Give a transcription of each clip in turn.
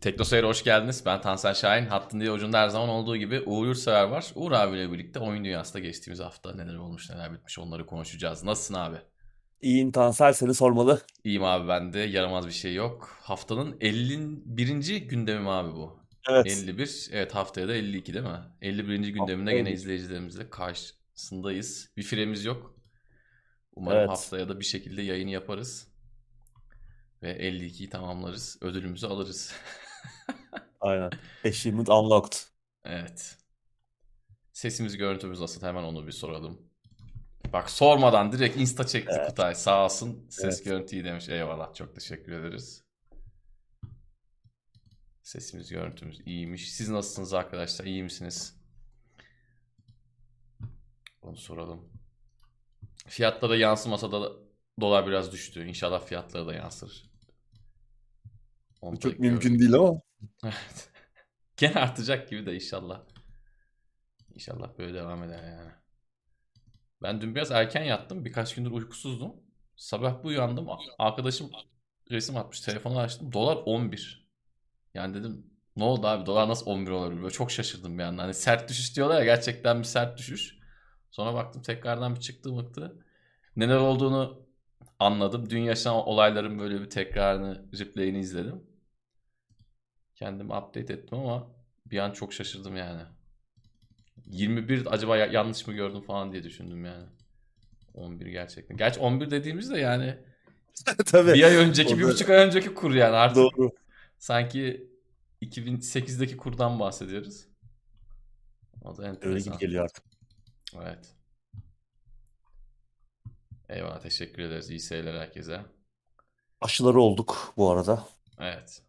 Teknoseyir'e hoş geldiniz. Ben Tansel Şahin. Hattın diye ucunda her zaman olduğu gibi Uğur Yurtsever var. Uğur abiyle birlikte oyun dünyasında geçtiğimiz hafta neler olmuş neler bitmiş onları konuşacağız. Nasılsın abi? İyiyim Tansel seni sormalı. İyiyim abi ben de. Yaramaz bir şey yok. Haftanın 51. gündemi mi abi bu? Evet. 51. Evet haftaya da 52 değil mi? 51. gündeminde gene 52. izleyicilerimizle karşısındayız. Bir firemiz yok. Umarım Evet. haftaya da bir şekilde yayın yaparız. Ve 52'yi tamamlarız. Ödülümüzü alırız. Aynen. Achievement unlocked. Evet. Sesimiz görüntümüz nasıl? Hemen onu bir soralım. Bak sormadan direkt insta çekti Evet. Kutay. Sağ olsun. Ses Evet. görüntü iyi demiş. Eyvallah. Çok teşekkür ederiz. Sesimiz görüntümüz iyiymiş. Siz nasılsınız arkadaşlar? İyi misiniz? Onu soralım. Fiyatlara yansımasa da dolar biraz düştü. İnşallah fiyatlara da yansır. Onu Bu çok gördük. mümkün değil ama. Evet. Gene artacak gibi de inşallah. İnşallah böyle devam eder yani. Ben dün biraz erken yattım. Birkaç gündür uykusuzdum. Sabah bir uyandım. Arkadaşım resim atmış. Telefonu açtım. Dolar 11. Yani dedim ne oldu abi? Dolar nasıl 11 olabilir? Böyle çok şaşırdım bir anda. Hani sert düşüş diyorlar ya gerçekten bir sert düşüş. Sonra baktım tekrardan bir çıktı mıktı. Neler olduğunu anladım. Dün yaşanan olayların böyle bir tekrarını, replay'ini izledim. Kendimi update ettim ama bir an çok şaşırdım yani. 21 acaba ya- yanlış mı gördüm falan diye düşündüm yani. 11 gerçekten. Gerçi 11 dediğimizde yani Tabii. bir ay önceki, bir buçuk ay önceki kur yani artık. Doğru. Sanki 2008'deki kurdan bahsediyoruz. O da Öyle enteresan. gibi geliyor artık. Evet. Eyvallah teşekkür ederiz. İyi seyirler herkese. Aşıları olduk bu arada. Evet.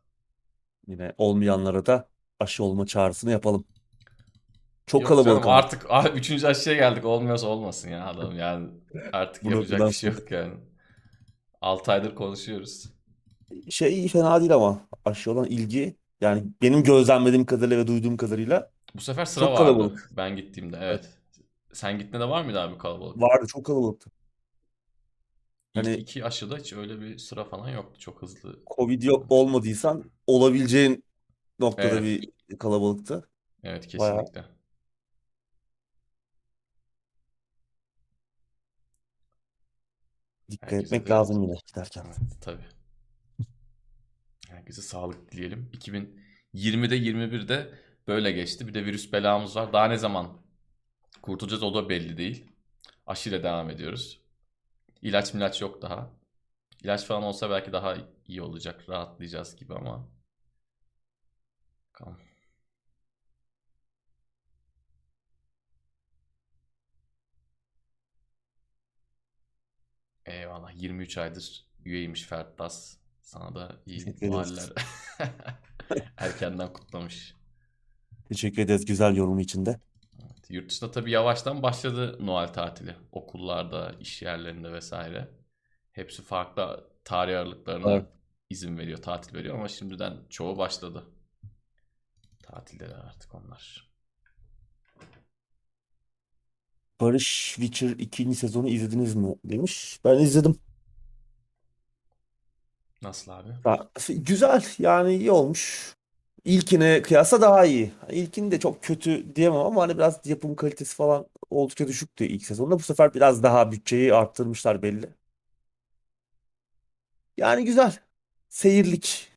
Yine olmayanlara da aşı olma çağrısını yapalım. Çok Yok kalabalık canım, ama. artık ah, üçüncü aşıya geldik. Olmuyorsa olmasın ya adam. Yani artık Bu yapacak noktadan bir şey yok yani. 6 aydır konuşuyoruz. Şey fena değil ama aşı olan ilgi yani benim gözlemlediğim kadarıyla ve duyduğum kadarıyla Bu sefer sıra Çok vardı kalabalık. ben gittiğimde. Evet. Sen gittiğinde de var mıydı abi kalabalık? vardı çok kalabalıktı. İlk Hani- iki aşıda hiç öyle bir sıra falan yoktu. Çok hızlı. Covid yok olmadıysan olabileceğin noktada Evet. bir kalabalıktı. Evet Bayağı. kesinlikle. Dikkat Herkese etmek de- lazım yine giderken. Evet, tabii. Herkese sağlık dileyelim. 2020'de 21'de böyle geçti. Bir de virüs belamız var. Daha ne zaman kurtulacağız o da belli değil. Aşıyla devam ediyoruz. İlaç milaç yok daha. İlaç falan olsa belki daha iyi olacak. Rahatlayacağız gibi ama. Bakalım. Eyvallah. 23 aydır üyeymiş Ferdas. Sana da iyi. Noeller. Erkenden kutlamış. Teşekkür ederiz güzel yorumu için de. Evet, Yurt dışında tabii yavaştan başladı Noel tatili. Okullarda, iş yerlerinde vesaire. Hepsi farklı tarih aralıklarına Evet. izin veriyor, tatil veriyor ama şimdiden çoğu başladı. Tatildeler artık onlar. Barış Witcher ikinci sezonu izlediniz mi demiş. Ben izledim. Nasıl abi? Ya, güzel yani iyi olmuş. İlkine kıyasla daha iyi. İlkini de çok kötü diyemem ama hani biraz yapım kalitesi falan oldukça düşüktü ilk sezonda. Bu sefer biraz daha bütçeyi arttırmışlar belli. Yani güzel. Seyirlik.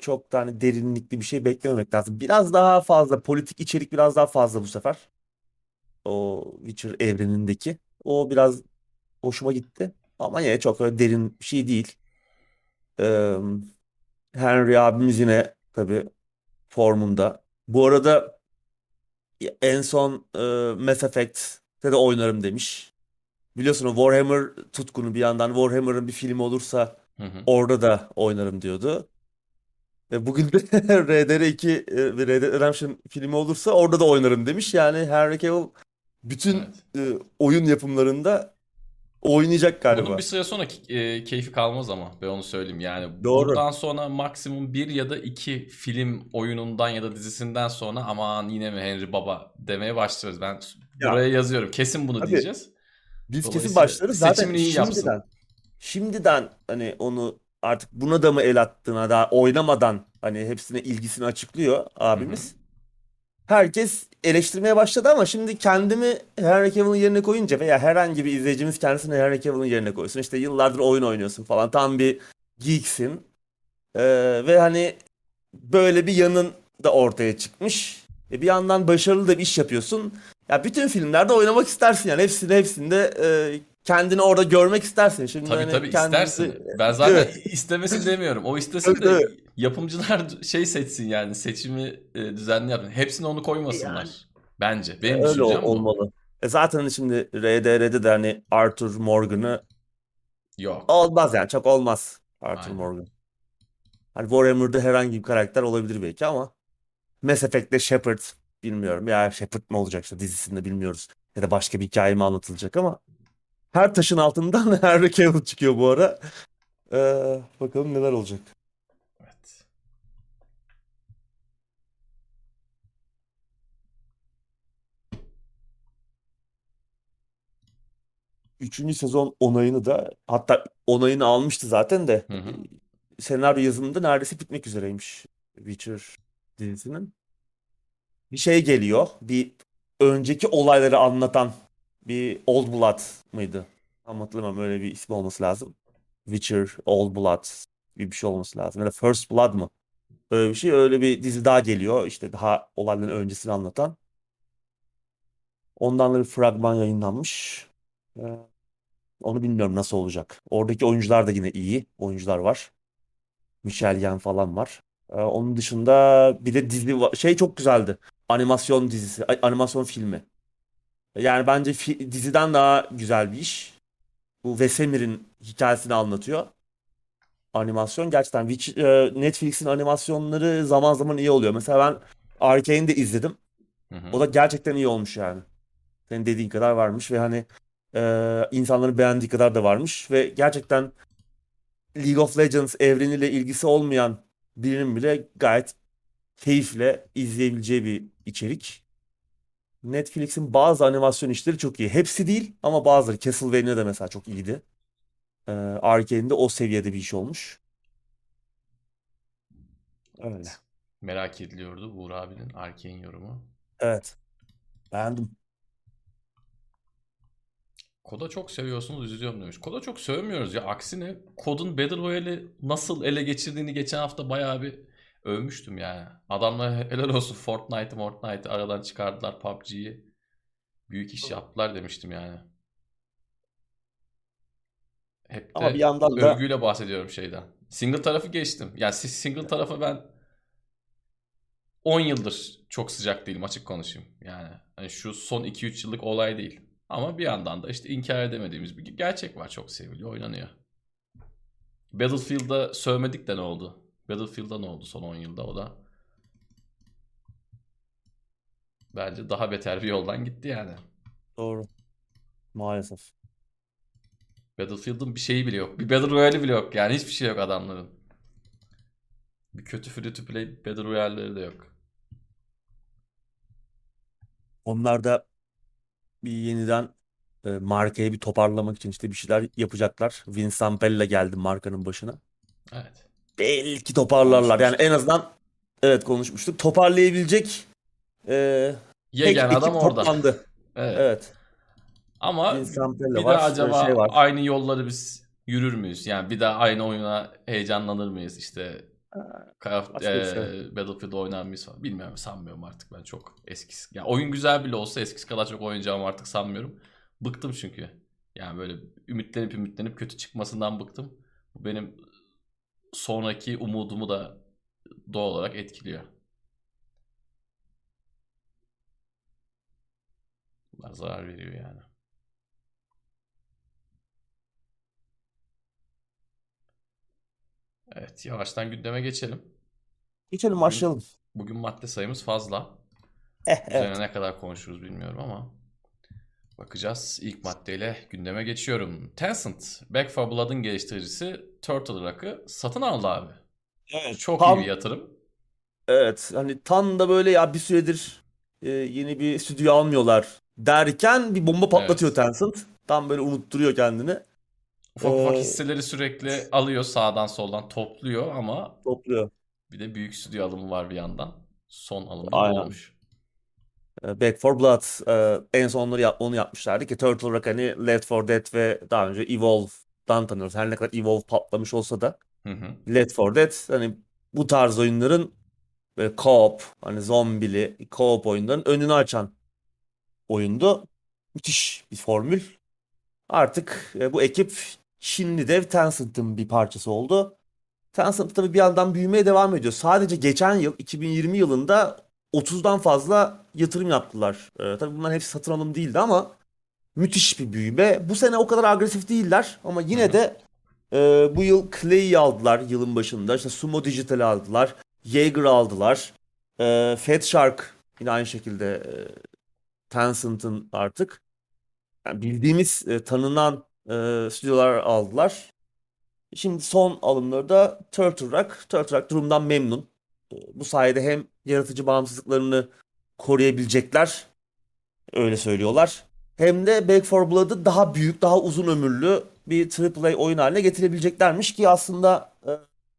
Çok da hani derinlikli bir şey beklememek lazım. Biraz daha fazla politik içerik biraz daha fazla bu sefer. O Witcher evrenindeki. O biraz hoşuma gitti. Ama yine çok öyle derin bir şey değil. Ee, Henry abimiz yine tabii formunda. Bu arada en son e, Mass Effect'te de oynarım demiş. Biliyorsun o Warhammer tutkunu bir yandan Warhammer'ın bir filmi olursa Hı hı. orada da oynarım diyordu. Ve bugün de RDR2 e, ve Red Dead Redemption filmi olursa orada da oynarım demiş. Yani Henry Cavill bütün Evet. e, oyun yapımlarında oynayacak galiba. bir süre sonra e, keyfi kalmaz ama ben onu söyleyeyim. Yani Doğru. buradan sonra maksimum bir ya da iki film oyunundan ya da dizisinden sonra aman yine mi Henry Baba demeye başlarız. Ben Ya. buraya yazıyorum. Kesin bunu Tabii. diyeceğiz. Biz kesin başlarız. Zaten seçimini iyi yapsın. şimdiden, şimdiden hani onu artık buna da mı el attığına daha oynamadan Hani hepsine ilgisini açıklıyor abimiz. Herkes eleştirmeye başladı ama şimdi kendimi Henry Cavill'ın yerine koyunca veya herhangi bir izleyicimiz kendisini Henry Cavill'ın yerine koysun. İşte yıllardır oyun oynuyorsun falan. Tam bir geeksin. Ee, ve hani böyle bir yanın da ortaya çıkmış. E bir yandan başarılı da bir iş yapıyorsun. Ya bütün filmlerde oynamak istersin yani. Hepsinde hepsinde e, kendini orada görmek istersin. Şimdi Tabii hani tabii kendimizi- istersin. Ben zaten Evet. istemesin demiyorum. O istesin Evet, de evet. Yapımcılar şey seçsin yani seçimi e, düzenli yapın. Hepsini onu koymasınlar. Bence. Benim Öyle düşüncem bu. olmalı. E zaten şimdi RDR'de de hani Arthur Morgan'ı Yok. olmaz yani çok olmaz Arthur Aynen. Morgan. Hani Warhammer'da herhangi bir karakter olabilir belki ama Mass Effect'te Shepard bilmiyorum. Ya Shepard mı olacak işte dizisinde bilmiyoruz. Ya da başka bir hikaye mi anlatılacak ama her taşın altından Henry Cavill çıkıyor bu ara. Ee, bakalım neler olacak. Üçüncü sezon onayını da hatta onayını almıştı zaten de Hı hı. senaryo yazımında neredeyse bitmek üzereymiş Witcher dizisinin. Bir şey geliyor. Bir önceki olayları anlatan bir Old Blood mıydı? Tam hatırlamam öyle bir ismi olması lazım. Witcher, Old Blood gibi bir şey olması lazım. Ya da First Blood mı? Öyle bir şey. Öyle bir dizi daha geliyor. İşte daha olayların öncesini anlatan. Ondan da bir fragman yayınlanmış. Onu bilmiyorum nasıl olacak. Oradaki oyuncular da yine iyi. Oyuncular var. Michelle Yeoh falan var. Ee, onun dışında bir de dizi va- şey çok güzeldi. Animasyon dizisi, animasyon filmi. Yani bence fi- diziden daha güzel bir iş. Bu Vesemir'in hikayesini anlatıyor. Animasyon gerçekten Witch- e, Netflix'in animasyonları zaman zaman iyi oluyor. Mesela ben Arcane'i de izledim. Hı hı. O da gerçekten iyi olmuş yani. Senin dediğin kadar varmış ve hani e, insanların beğendiği kadar da varmış ve gerçekten League of Legends evreniyle ilgisi olmayan birinin bile gayet keyifle izleyebileceği bir içerik. Netflix'in bazı animasyon işleri çok iyi. Hepsi değil ama bazıları. Castlevania da mesela çok iyiydi. Ee, Arcane'de o seviyede bir iş olmuş. Öyle. Merak ediliyordu Uğur abinin Arkane yorumu. Evet. Beğendim. Koda çok seviyorsunuz üzülüyorum demiş. Koda çok sevmiyoruz ya. Aksine Kod'un Battle Royale'i nasıl ele geçirdiğini geçen hafta bayağı bir övmüştüm yani. Adamlar helal olsun Fortnite'ı Fortnite'ı aradan çıkardılar PUBG'yi. Büyük iş yaptılar demiştim yani. Hep Ama de bir yandan da övgüyle bahsediyorum şeyden. Single tarafı geçtim. Yani siz single tarafa ben 10 yıldır çok sıcak değilim açık konuşayım. Yani hani şu son 2-3 yıllık olay değil. Ama bir yandan da işte inkar edemediğimiz bir gerçek var. Çok seviliyor, oynanıyor. Battlefield'da sövmedik de ne oldu? Battlefield'da ne oldu son 10 yılda o da? Bence daha beter bir yoldan gitti yani. doğru. Maalesef. Battlefield'ın bir şeyi bile yok. Bir Battle Royale'i bile yok yani. Hiçbir şey yok adamların. Bir kötü free to play Battle Royale'leri de yok. Onlar da bir yeniden e, markayı bir toparlamak için işte bir şeyler yapacaklar. Vince Zampella geldi markanın başına. Evet. Belki toparlarlar. Yani en azından evet konuşmuştuk. Toparlayabilecek e, tek Yegen ekip adam orada. toplandı. Evet. Evet. Ama Vince Zampella bir var. daha acaba şey var. aynı yolları biz yürür müyüz? Yani bir daha aynı oyuna heyecanlanır mıyız? İşte Of- başka bir şey. Battlefield oynar mıyız falan. Bilmiyorum sanmıyorum artık ben çok eskisi. Ya oyun güzel bile olsa eskisi kadar çok oynayacağımı artık sanmıyorum. Bıktım çünkü. Yani böyle ümitlenip ümitlenip kötü çıkmasından bıktım. Bu benim sonraki umudumu da doğal olarak etkiliyor. Bunlar zarar veriyor yani. Evet, yavaştan gündeme geçelim. Geçelim Bugün başlayalım. bugün madde sayımız fazla. Eh, Üzerine evet. ne kadar konuşuruz bilmiyorum ama bakacağız. İlk maddeyle gündeme geçiyorum. Tencent, Back 4 Blood'ın geliştiricisi Turtle Rock'ı satın aldı abi. Evet. Çok iyi Tam bir yatırım. evet hani tam da böyle ya bir süredir e, yeni bir stüdyo almıyorlar derken bir bomba patlatıyor Evet. Tencent. Tam böyle unutturuyor kendini. Ufak ufak Ee, hisseleri sürekli alıyor sağdan soldan topluyor ama topluyor. Bir de büyük stüdyo alımı var bir yandan. Son alımı Aynen. olmuş. E, Back 4 Blood e, en son onları yap- onu yapmışlardı ki Turtle Rock hani Left 4 Dead ve daha önce Evolve'dan tanıyoruz. Her ne kadar Evolve patlamış olsa da Hı hı. Left 4 Dead hani bu tarz oyunların böyle co-op hani zombili co-op oyunların önünü açan oyundu. Müthiş bir formül. Artık e, bu ekip Çinli dev Tencent'ın bir parçası oldu. Tencent tabii bir yandan büyümeye devam ediyor. Sadece geçen yıl 2020 yılında 30'dan fazla yatırım yaptılar. Ee, tabii bunların hepsi satın alım değildi ama müthiş bir büyüme. Bu sene o kadar agresif değiller ama yine de e, bu yıl Clay'i aldılar yılın başında. İşte Sumo Digital'i aldılar. Jaeger aldılar. E, Fat Shark yine aynı şekilde e, Tencent'ın artık yani bildiğimiz e, tanınan e, stüdyolar aldılar. Şimdi son alımları da Turtle Rock. Turtle Rock durumdan memnun. E, Bu sayede hem yaratıcı bağımsızlıklarını koruyabilecekler, öyle söylüyorlar. Hem de Back 4 Blood'ı daha büyük, daha uzun ömürlü bir AAA oyun haline getirebileceklermiş ki aslında e,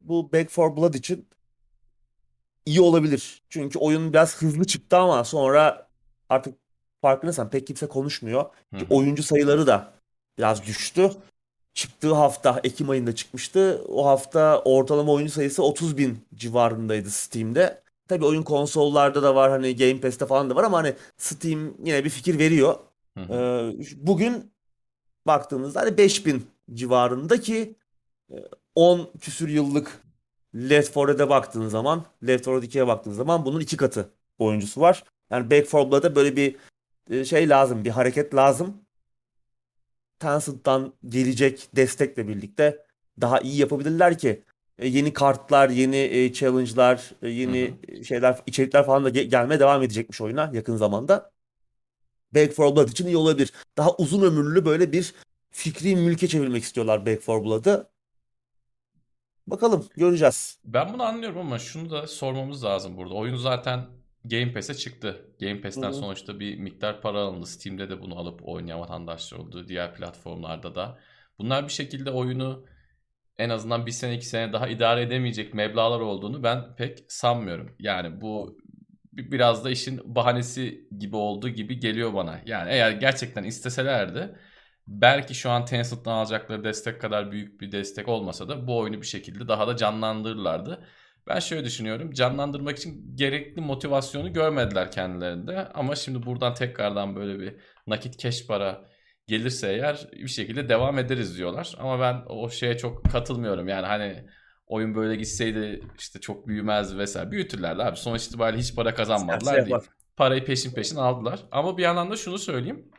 bu Back 4 Blood için iyi olabilir. Çünkü oyun biraz hızlı çıktı ama sonra artık farkındaysan pek kimse konuşmuyor. Hı Ki hı. oyuncu sayıları da biraz düştü. Çıktığı hafta Ekim ayında çıkmıştı. O hafta ortalama oyuncu sayısı 30 bin civarındaydı Steam'de. Tabii oyun konsollarda da var hani Game Pass'te falan da var ama hani Steam yine bir fikir veriyor. Hı hı. Ee, bugün baktığımızda hani 5000 civarında ki e, 10 küsür yıllık Left 4 Dead'e baktığın zaman, Left 4 Dead 2'ye baktığın zaman bunun iki katı oyuncusu var. Yani Back 4 Blood'a böyle bir e, şey lazım, bir hareket lazım. Tencent'tan gelecek destekle birlikte daha iyi yapabilirler ki e, yeni kartlar, yeni e, challenge'lar, e, yeni hı. şeyler, içerikler falan da ge- gelmeye devam edecekmiş oyuna yakın zamanda. Back 4 Blood için iyi olabilir. Daha uzun ömürlü böyle bir fikri mülke çevirmek istiyorlar Back 4 Blood'ı. Bakalım göreceğiz. Ben bunu anlıyorum ama şunu da sormamız lazım burada. Oyun zaten Game Pass'e çıktı. Game Pass'ten hı. sonuçta bir miktar para alındı. Steam'de de bunu alıp oynayan vatandaşlar oldu. Diğer platformlarda da. Bunlar bir şekilde oyunu en azından bir sene iki sene daha idare edemeyecek meblağlar olduğunu ben pek sanmıyorum. Yani bu bi- biraz da işin bahanesi gibi olduğu gibi geliyor bana. Yani eğer gerçekten isteselerdi belki şu an Tencent'tan alacakları destek kadar büyük bir destek olmasa da bu oyunu bir şekilde daha da canlandırırlardı. Ben şöyle düşünüyorum. Canlandırmak için gerekli motivasyonu görmediler kendilerinde. Ama şimdi buradan tekrardan böyle bir nakit keş para gelirse eğer bir şekilde devam ederiz diyorlar. Ama ben o şeye çok katılmıyorum. Yani hani oyun böyle gitseydi işte çok büyümezdi vesaire. Büyütürlerdi abi. Sonuç itibariyle hiç para kazanmadılar değil. yapar. Parayı peşin peşin aldılar. Ama bir yandan da şunu söyleyeyim.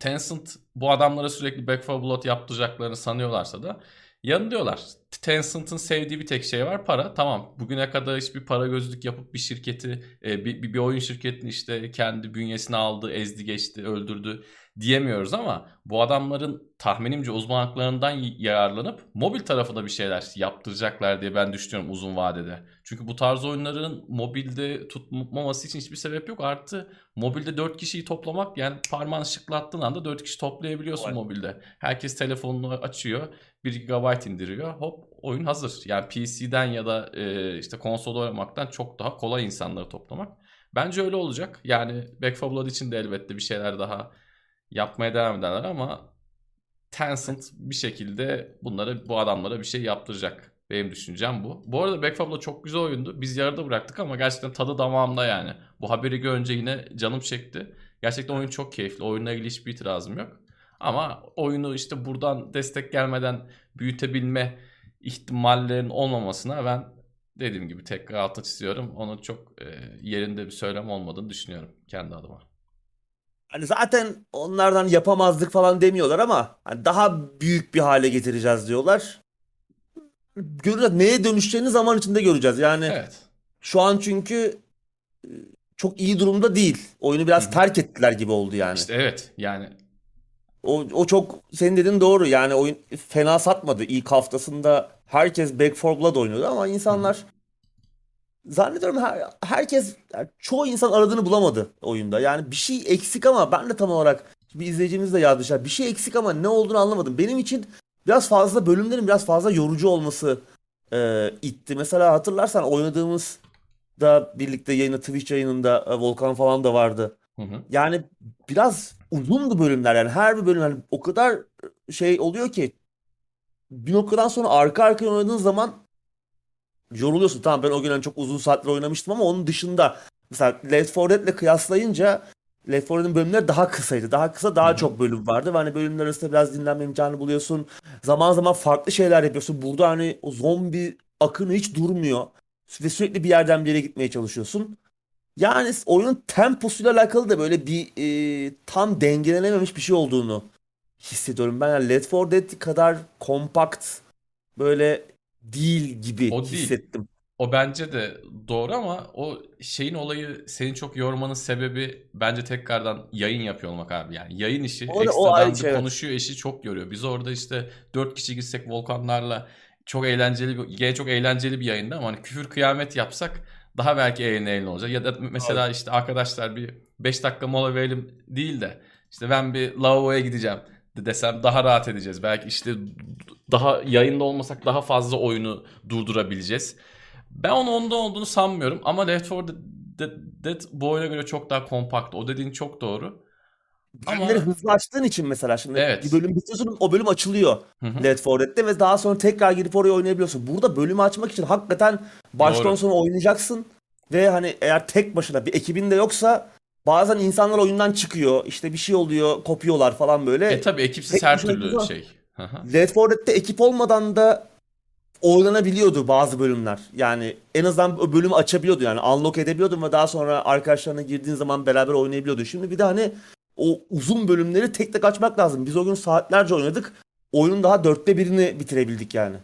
Tencent bu adamlara sürekli Back 4 Blood yaptıracaklarını sanıyorlarsa da yanılıyorlar. Tencent'ın sevdiği bir tek şey var para. Tamam bugüne kadar hiçbir para gözlük yapıp bir şirketi e, bir, bir, oyun şirketini işte kendi bünyesine aldı, ezdi geçti, öldürdü diyemiyoruz ama bu adamların tahminimce uzmanlıklarından yararlanıp mobil tarafında bir şeyler yaptıracaklar diye ben düşünüyorum uzun vadede. Çünkü bu tarz oyunların mobilde tutmaması için hiçbir sebep yok. Artı mobilde 4 kişiyi toplamak yani parmağını şıklattığın anda 4 kişi toplayabiliyorsun Kolay. mobilde. Herkes telefonunu açıyor. 1 GB indiriyor. Hop oyun hazır. Yani PC'den ya da e, işte konsolda oynamaktan çok daha kolay insanları toplamak. Bence öyle olacak. Yani Back 4 Blood için de elbette bir şeyler daha yapmaya devam ederler ama Tencent bir şekilde bunlara bu adamlara bir şey yaptıracak. Benim düşüncem bu. Bu arada Back 4 Blood çok güzel oyundu. Biz yarıda bıraktık ama gerçekten tadı damağımda yani. Bu haberi görünce yine canım çekti. Gerçekten oyun çok keyifli. Oyunla ilgili hiçbir itirazım yok. Ama oyunu işte buradan destek gelmeden büyütebilme ihtimallerin olmamasına ben dediğim gibi tekrar altını çiziyorum. Onun çok e, yerinde bir söylem olmadığını düşünüyorum kendi adıma. Hani zaten onlardan yapamazdık falan demiyorlar ama hani daha büyük bir hale getireceğiz diyorlar. Göreceğiz. Neye dönüşeceğini zaman içinde göreceğiz. Yani Evet. şu an çünkü e, çok iyi durumda değil. Oyunu biraz hı. terk ettiler gibi oldu yani. İşte evet yani O, o çok senin dediğin doğru. Yani oyun fena satmadı. İlk haftasında herkes Back 4 Blood oynuyordu ama hı hı. Zannediyorum her, herkes yani çoğu insan aradığını bulamadı oyunda. Yani bir şey eksik ama ben de tam olarak bir izleyicimiz de yazmış. ya, Bir şey eksik ama ne olduğunu anlamadım. Benim için biraz fazla bölümlerin biraz fazla yorucu olması e, itti. Mesela hatırlarsan oynadığımız da birlikte yayını Twitch yayınında e, Volkan falan da vardı. Hı hı. Yani biraz uzundu bölümler yani her bir bölüm yani o kadar şey oluyor ki bir noktadan sonra arka arkaya oynadığın zaman yoruluyorsun. Tamam ben o gün hani çok uzun saatler oynamıştım ama onun dışında mesela Left 4 Dead'le kıyaslayınca Left 4 Dead'in bölümleri daha kısaydı. Daha kısa daha çok bölüm vardı ve hani bölümler arasında biraz dinlenme imkanı buluyorsun. Zaman zaman farklı şeyler yapıyorsun. Burada hani o zombi akını hiç durmuyor. Ve sürekli bir yerden bir yere gitmeye çalışıyorsun. Yani oyunun temposuyla alakalı da böyle bir e, tam dengelenememiş bir şey olduğunu hissediyorum. Ben yani Left 4 Dead kadar kompakt böyle değil gibi O değil. hissettim. O bence de doğru ama o şeyin olayı seni çok yormanın sebebi bence tekrardan yayın yapıyor olmak abi. Yani yayın işi O da- o ekstradan şey, bir evet. konuşuyor işi çok yoruyor. Biz orada işte 4 kişi gitsek volkanlarla çok eğlenceli bir, gene çok eğlenceli bir yayında ama hani küfür kıyamet yapsak daha belki eğlenceli olacak. Ya da mesela işte arkadaşlar bir 5 dakika mola verelim değil de işte ben bir lavaboya gideceğim de desem daha rahat edeceğiz. Belki işte daha yayında olmasak daha fazla oyunu durdurabileceğiz. Ben onun onda olduğunu sanmıyorum ama Left 4 Dead, Dead bu oyuna göre çok daha kompakt. O dediğin çok doğru. Ama- Bölümleri hızlı açtığın için mesela şimdi Evet. bir bölüm bitiyorsun o bölüm açılıyor Hı hı. Left 4 Dead'de ve daha sonra tekrar girip oraya oynayabiliyorsun. Burada bölümü açmak için hakikaten baştan Doğru. sona oynayacaksın ve hani eğer tek başına bir ekibin de yoksa bazen insanlar oyundan çıkıyor işte bir şey oluyor kopuyorlar falan böyle. E tabi ekipsiz Tek her türlü şey. 4 Dead'de ekip olmadan da oynanabiliyordu bazı bölümler. Yani en azından o bölümü açabiliyordu yani unlock edebiliyordun ve daha sonra arkadaşlarına girdiğin zaman beraber oynayabiliyordu. Şimdi bir de hani o uzun bölümleri tek tek açmak lazım. Biz o gün saatlerce oynadık. Oyunun daha dörtte birini bitirebildik yani.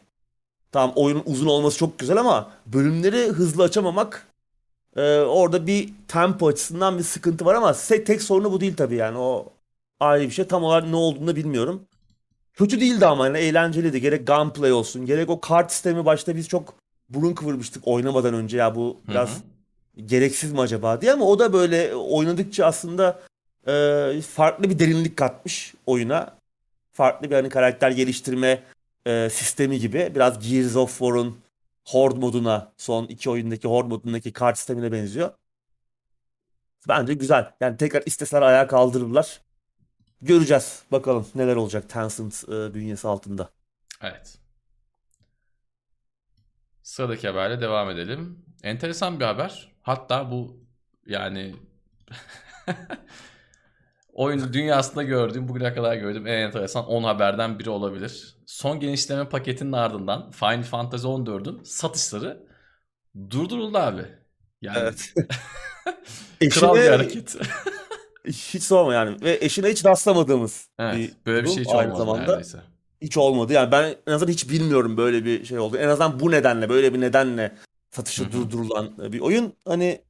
Tamam oyunun uzun olması çok güzel ama bölümleri hızlı açamamak e, orada bir tempo açısından bir sıkıntı var ama tek sorunu bu değil tabii yani. O ayrı bir şey. Tam olarak ne olduğunu da bilmiyorum. Kötü değildi ama yani eğlenceliydi. Gerek gunplay olsun, gerek o kart sistemi başta biz çok burun kıvırmıştık oynamadan önce ya bu biraz hı. gereksiz mi acaba diye ama o da böyle oynadıkça aslında e, farklı bir derinlik katmış oyuna. Farklı bir hani karakter geliştirme e, sistemi gibi. Biraz Gears of War'un Horde moduna, son iki oyundaki Horde modundaki kart sistemine benziyor. Bence güzel. Yani tekrar isteseler ayağa kaldırırlar. Göreceğiz. Bakalım neler olacak Tencent e, bünyesi altında. Evet. Sıradaki haberle devam edelim. Enteresan bir haber. Hatta bu yani oyun dünyasında gördüğüm, bugüne kadar gördüğüm en enteresan 10 haberden biri olabilir. Son genişleme paketinin ardından Final Fantasy 14'ün satışları durduruldu abi. Yani Evet. kral bir hareket. hiç sorma yani. Ve eşine hiç rastlamadığımız Evet, bir böyle bir şey hiç aynı zamanda. neredeyse. Hiç olmadı. Yani ben en azından hiç bilmiyorum böyle bir şey oldu. En azından bu nedenle, böyle bir nedenle satışı Hı hı. durdurulan bir oyun. Hani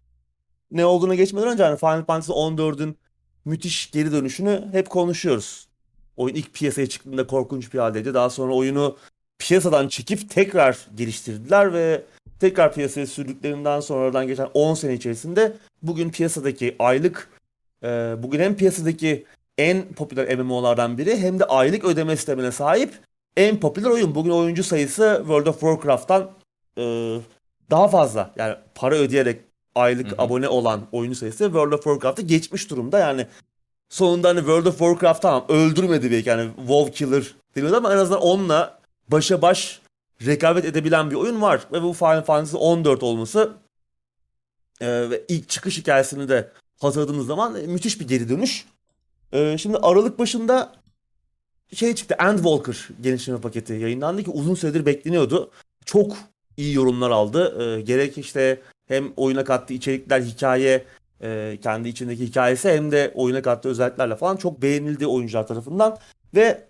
ne olduğuna geçmeden önce hani Final Fantasy 14'ün müthiş geri dönüşünü hep konuşuyoruz. Oyun ilk piyasaya çıktığında korkunç bir haldeydi. Daha sonra oyunu piyasadan çekip tekrar geliştirdiler ve tekrar piyasaya sürdüklerinden sonradan geçen 10 sene içerisinde bugün piyasadaki aylık e, bugün hem piyasadaki en popüler MMO'lardan biri hem de aylık ödeme sistemine sahip en popüler oyun. Bugün oyuncu sayısı World of Warcraft'tan e, daha fazla. Yani para ödeyerek aylık Hı hı. abone olan oyuncu sayısı World of Warcraft'ı geçmiş durumda. Yani sonunda hani World of Warcraft tamam öldürmedi belki yani WoW Killer deniyordu ama en azından onunla başa baş rekabet edebilen bir oyun var. Ve bu Final Fantasy 14 olması e, ve ilk çıkış hikayesini de hatırladığımız zaman e, müthiş bir geri dönüş. E, şimdi Aralık başında şey çıktı Endwalker genişleme paketi yayınlandı ki uzun süredir bekleniyordu. Çok iyi yorumlar aldı. E, gerek işte hem oyuna kattığı içerikler, hikaye, e, kendi içindeki hikayesi hem de oyuna kattığı özelliklerle falan çok beğenildi oyuncular tarafından. Ve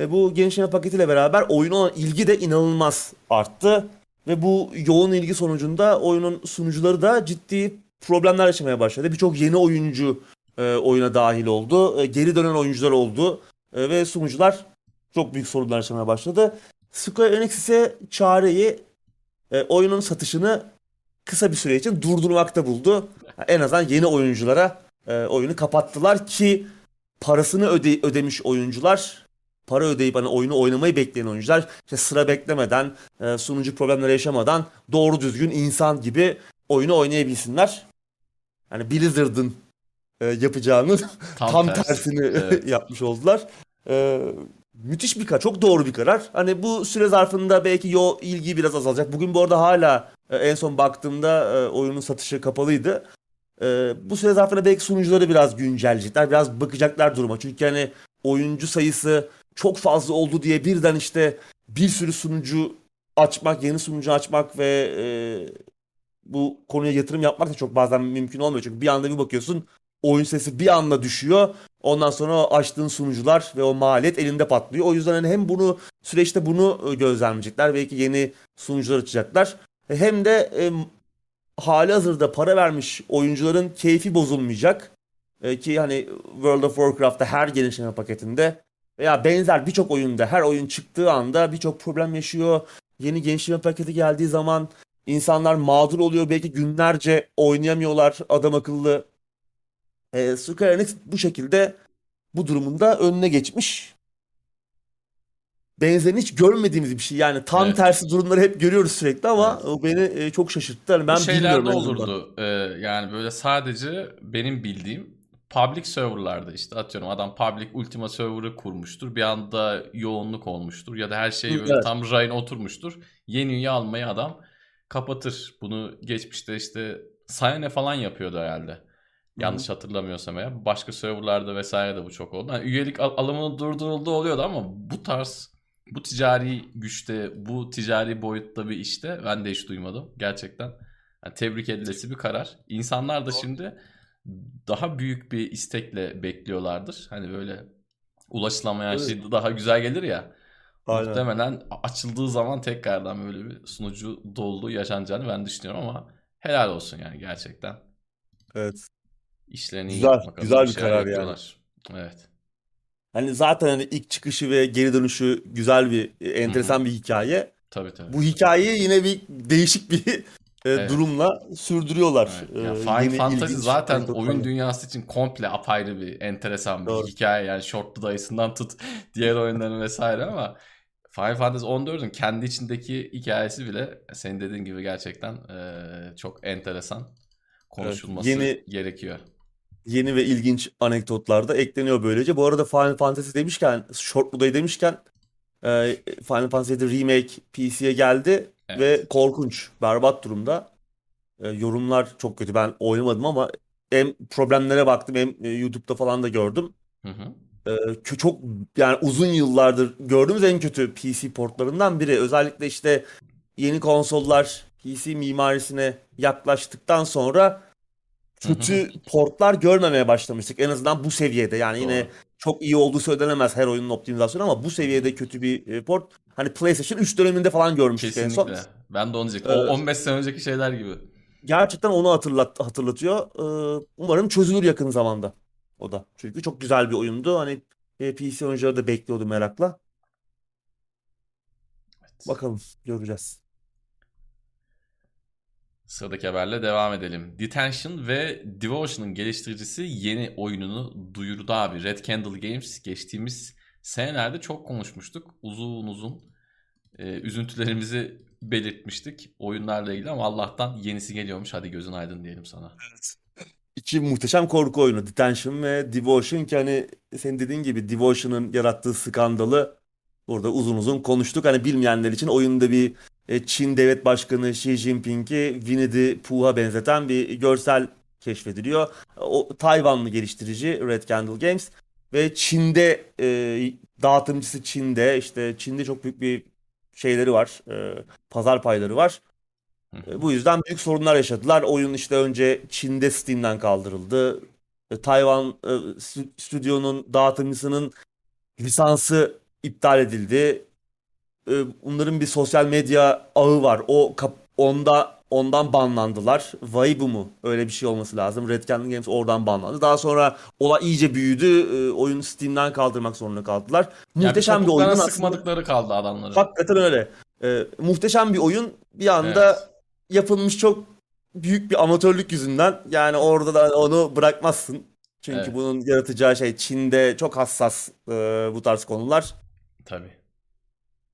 e, bu genişleme paketiyle beraber oyuna olan ilgi de inanılmaz arttı. Ve bu yoğun ilgi sonucunda oyunun sunucuları da ciddi problemler yaşamaya başladı. Birçok yeni oyuncu e, oyuna dahil oldu. E, geri dönen oyuncular oldu. E, ve sunucular çok büyük sorunlar yaşamaya başladı. Square Enix ise çareyi e, oyunun satışını kısa bir süre için durdurmakta buldu. En azından yeni oyunculara e, oyunu kapattılar ki parasını öde ödemiş oyuncular para ödeyip hani oyunu oynamayı bekleyen oyuncular işte sıra beklemeden, e, sunucu problemleri yaşamadan doğru düzgün insan gibi oyunu oynayabilsinler. Hani Blizzard'ın e, yapacağını Tam tam tersi. tersini Evet. yapmış oldular. E, müthiş bir karar, çok doğru bir karar. Hani bu süre zarfında belki yo ilgi biraz azalacak. Bugün bu arada hala e, en son baktığımda e, oyunun satışı kapalıydı. E, bu süre zarfında belki sunucuları biraz güncelleyecekler, biraz bakacaklar duruma. Çünkü hani oyuncu sayısı çok fazla oldu diye birden işte bir sürü sunucu açmak, yeni sunucu açmak ve e, bu konuya yatırım yapmak da çok bazen mümkün olmuyor. Çünkü bir anda bir bakıyorsun oyun sesi bir anda düşüyor. Ondan sonra açtığın sunucular ve o maliyet elinde patlıyor. O yüzden hani hem bunu süreçte bunu e, gözlemleyecekler. Belki yeni sunucular açacaklar. E, Hem de e, hali hazırda para vermiş oyuncuların keyfi bozulmayacak. E, ki hani World of Warcraft'ta her genişleme paketinde veya benzer birçok oyunda her oyun çıktığı anda birçok problem yaşıyor. Yeni genişleme paketi geldiği zaman insanlar mağdur oluyor. Belki günlerce oynayamıyorlar adam akıllı. E, Square Enix bu şekilde bu durumunda önüne geçmiş. Benzerini hiç görmediğimiz bir şey. Yani tam Evet. tersi durumları hep görüyoruz sürekli ama Evet. o beni e, çok şaşırttı. Hani ben Bu en azından. olurdu. Ee, yani böyle sadece benim bildiğim public serverlarda işte atıyorum adam public Ultima server'ı kurmuştur. Bir anda yoğunluk olmuştur ya da her şey böyle evet. tam rayına oturmuştur. Yeni üye almayı adam kapatır. Bunu geçmişte işte Sayane falan yapıyordu herhalde. Yanlış hatırlamıyorsam eğer. Başka serverlarda vesaire de bu çok oldu. Yani üyelik al- alımının durdurulduğu oluyordu ama bu tarz bu ticari güçte, bu ticari boyutta bir işte ben de hiç duymadım. Gerçekten yani tebrik edilesi bir karar. İnsanlar da şimdi daha büyük bir istekle bekliyorlardır. Hani böyle ulaşılamayan Evet. şey daha güzel gelir ya. Aynen. Muhtemelen açıldığı zaman tekrardan böyle bir sunucu doluluğu yaşanacağını ben düşünüyorum ama helal olsun yani gerçekten. Evet. İşlerini iyi Güzel, yapmak adına güzel bir karar yani. yapıyorlar. Evet. Hani zaten hani ilk çıkışı ve geri dönüşü güzel bir, e, enteresan bir hikaye. Tabii tabii. Bu hikayeyi yine bir değişik bir e, Evet. durumla sürdürüyorlar. Evet. Ya E, Final yeni Fantasy ilginç zaten oyun dünyası için komple apayrı bir enteresan bir Doğru. hikaye. Yani Shortlu dayısından tut diğer oyunların vesaire ama Final Fantasy 14'ün kendi içindeki hikayesi bile senin dediğin gibi gerçekten eee, çok enteresan konuşulması yeni- gerekiyor. Yeni ve ilginç anekdotlar da ekleniyor böylece. Bu arada Final Fantasy demişken, Short Buda'yı demişken e, Final Fantasy Remake PC'ye geldi Evet. ve korkunç, berbat durumda. E, yorumlar çok kötü. Ben oynamadım ama hem problemlere baktım hem e, YouTube'da falan da gördüm. Hı hı. Ee, çok yani uzun yıllardır gördüğümüz en kötü PC portlarından biri. Özellikle işte yeni konsollar PC mimarisine yaklaştıktan sonra kötü portlar görmemeye başlamıştık. En azından bu seviyede. Yani yine Doğru. çok iyi olduğu söylenemez her oyunun optimizasyonu ama bu seviyede kötü bir e, port. Hani PlayStation 3 döneminde falan görmüştük en son. Kesinlikle. Ben de onu diyecektim. Evet. O 15 sene önceki şeyler gibi. Gerçekten onu hatırlat hatırlatıyor. Ee, umarım çözülür yakın zamanda o da. Çünkü çok güzel bir oyundu. Hani e, PC oyuncuları da bekliyordu merakla. Evet. Bakalım göreceğiz. Sıradaki haberle devam edelim. Detention ve Devotion'ın geliştiricisi yeni oyununu duyurdu abi. Red Candle Games geçtiğimiz senelerde çok konuşmuştuk. Uzun uzun e, üzüntülerimizi belirtmiştik oyunlarla ilgili ama Allah'tan yenisi geliyormuş. Hadi gözün aydın diyelim sana. İki muhteşem korku oyunu Detention ve Devotion ki hani senin dediğin gibi Devotion'ın yarattığı skandalı burada uzun uzun konuştuk. Hani bilmeyenler için oyunda bir e, Çin devlet başkanı Xi Jinping'i Winnie the Pooh'a benzeten bir görsel keşfediliyor. O Tayvanlı geliştirici Red Candle Games ve Çin'de e, dağıtımcısı Çin'de işte Çin'de çok büyük bir şeyleri var. e, pazar payları var. E, Bu yüzden büyük sorunlar yaşadılar. Oyun işte önce Çin'de Steam'den kaldırıldı. E, Tayvan e, stü- stüdyonun dağıtımcısının lisansı iptal edildi. E, Bunların bir sosyal medya ağı var. O onda ondan banlandılar. Weibo mu? Öyle bir şey olması lazım. Red Candle Games oradan banlandı. Daha sonra olay iyice büyüdü. E, Oyunu Steam'den kaldırmak zorunda kaldılar. Yani Muhteşem bir oyun aslında. sıkmadıkları kaldı adamları. Hakikaten öyle. Ee, muhteşem bir oyun. Bir anda Evet. Yapılmış çok büyük bir amatörlük yüzünden. Yani orada da onu bırakmazsın. Çünkü Evet. bunun yaratacağı şey Çin'de çok hassas e, bu tarz konular. Tabii.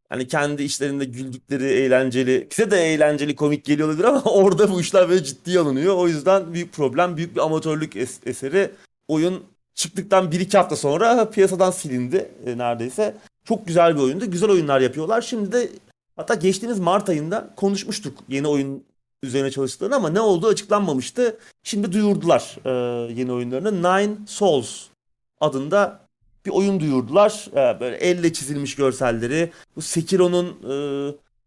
Hani kendi işlerinde güldükleri eğlenceli, bize de eğlenceli komik geliyor olabilir ama orada bu işler böyle ciddiye alınıyor. O yüzden büyük problem, büyük bir amatörlük es- eseri. Oyun çıktıktan 1-2 hafta sonra piyasadan silindi e, neredeyse. Çok güzel bir oyundu. Güzel oyunlar yapıyorlar. Şimdi de hatta geçtiğimiz Mart ayında konuşmuştuk yeni oyun üzerine çalıştıklarını ama ne olduğu açıklanmamıştı. Şimdi duyurdular e, yeni oyunlarını. Nine Souls adında bir oyun duyurdular. E, böyle elle çizilmiş görselleri. Bu Sekiro'nun e,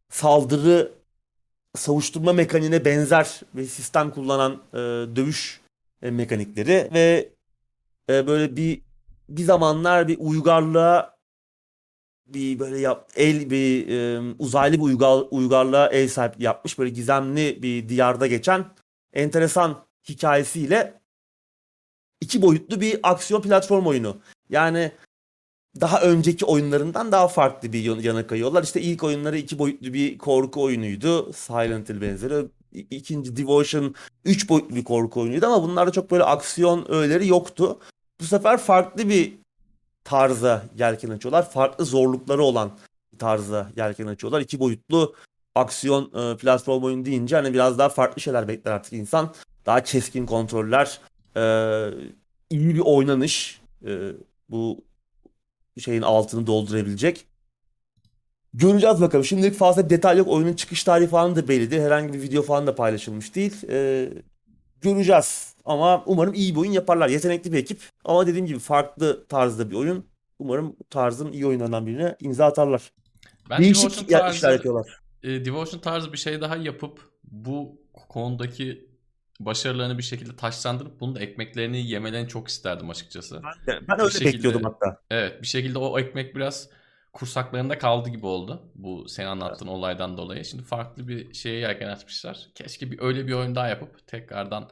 saldırı savuşturma mekaniğine benzer bir sistem kullanan e, dövüş e, mekanikleri ve e, böyle bir bir zamanlar bir uygarlığa bir böyle yap, el bir e, uzaylı bir uygar, uygarlığa el sahip yapmış böyle gizemli bir diyarda geçen enteresan hikayesiyle iki boyutlu bir aksiyon platform oyunu. Yani daha önceki oyunlarından daha farklı bir yan- yana kayıyorlar. İşte ilk oyunları iki boyutlu bir korku oyunuydu. Silent Hill benzeri. İkinci Devotion üç boyutlu bir korku oyunuydu ama bunlarda çok böyle aksiyon öğeleri yoktu. Bu sefer farklı bir tarza yelken açıyorlar. Farklı zorlukları olan tarza yelken açıyorlar. İki boyutlu aksiyon e, platform oyunu deyince hani biraz daha farklı şeyler bekler artık insan. Daha keskin kontroller, e, iyi bir oynanış, e, bu şeyin altını doldurabilecek. Göreceğiz bakalım. Şimdilik fazla detay yok. Oyunun çıkış tarihi falan da belli değil. Herhangi bir video falan da paylaşılmış değil. E, göreceğiz. Ama umarım iyi bir oyun yaparlar. Yetenekli bir ekip. Ama dediğim gibi farklı tarzda bir oyun. Umarım tarzın iyi oyunlarından birine imza atarlar. Ben Değişik işler yapıyorlar. e, Devotion tarzı bir şey daha yapıp bu konudaki başarılarını bir şekilde taşlandırıp bunun da ekmeklerini yemelerini çok isterdim açıkçası. Ben, ben Bir öyle şekilde- bekliyordum hatta. Evet bir şekilde o ekmek biraz kursaklarında kaldı gibi oldu. Bu senin anlattığın olaydan dolayı. Şimdi farklı bir şeye yelken açmışlar. Keşke bir öyle bir oyun daha yapıp tekrardan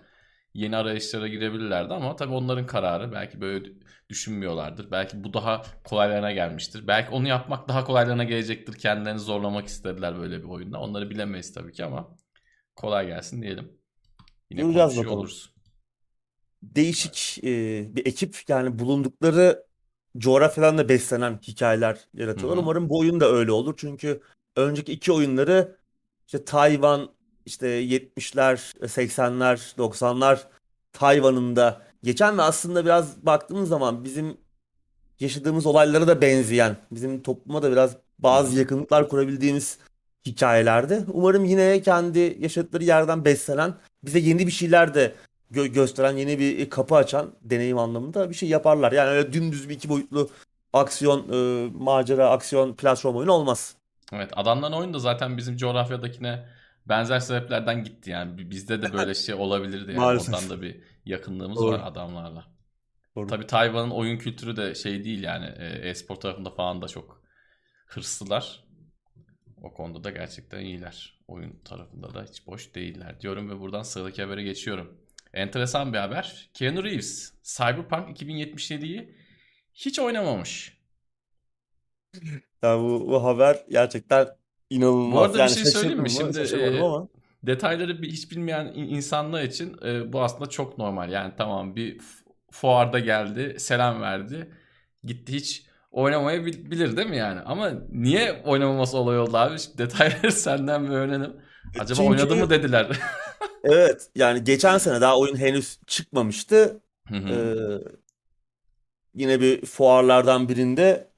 yeni arayışlara girebilirlerdi ama tabii onların kararı. Belki böyle düşünmüyorlardır. Belki bu daha kolaylarına gelmiştir. Belki onu yapmak daha kolaylarına gelecektir. Kendilerini zorlamak istediler böyle bir oyunda. Onları bilemeyiz tabii ki ama kolay gelsin diyelim. Yine Göreceğiz bakalım. oluruz. Değişik e, bir ekip. Yani bulundukları coğrafyadan da beslenen hikayeler yaratıyorlar. Hı hı. Umarım bu oyun da öyle olur. Çünkü önceki iki oyunları işte Tayvan işte 70'ler, 80'ler, 90'lar Tayvan'ında geçen ve aslında biraz baktığımız zaman bizim yaşadığımız olaylara da benzeyen, bizim topluma da biraz bazı yakınlıklar kurabildiğimiz hikayelerde. Umarım yine kendi yaşadıkları yerden beslenen, bize yeni bir şeyler de gö- gösteren, yeni bir kapı açan deneyim anlamında bir şey yaparlar. Yani öyle dümdüz bir iki boyutlu aksiyon, e, macera, aksiyon platform oyunu olmaz. Evet adamların oyunu da zaten bizim coğrafyadakine benzer sebeplerden gitti yani. Bi- Bizde de böyle şey olabilirdi yani. Maalesef. Oradan da bir yakınlığımız Doğru. var adamlarla. Doğru. Tabii Tayvan'ın oyun kültürü de şey değil yani. e, E-spor tarafında falan da çok hırslılar. O konuda da gerçekten iyiler. Oyun tarafında da hiç boş değiller diyorum ve buradan sıradaki habere geçiyorum. Enteresan bir haber. Keanu Reeves Cyberpunk 2077'yi hiç oynamamış. Yani bu, bu haber gerçekten inanılmaz. Bu arada bir Yani şey söyleyeyim mi? Şimdi, e, ama. Detayları bir hiç bilmeyen in- insanlar için e, bu aslında çok normal. Yani tamam bir fuarda geldi, selam verdi, gitti hiç oynamayabilir değil mi yani? Ama niye oynamaması olay oldu abi? Şimdi detayları senden bir öğrenelim. Acaba Çünkü- oynadı mı dediler. Evet yani geçen sene daha oyun henüz çıkmamıştı. Hı hı. Ee, yine bir fuarlardan birinde e,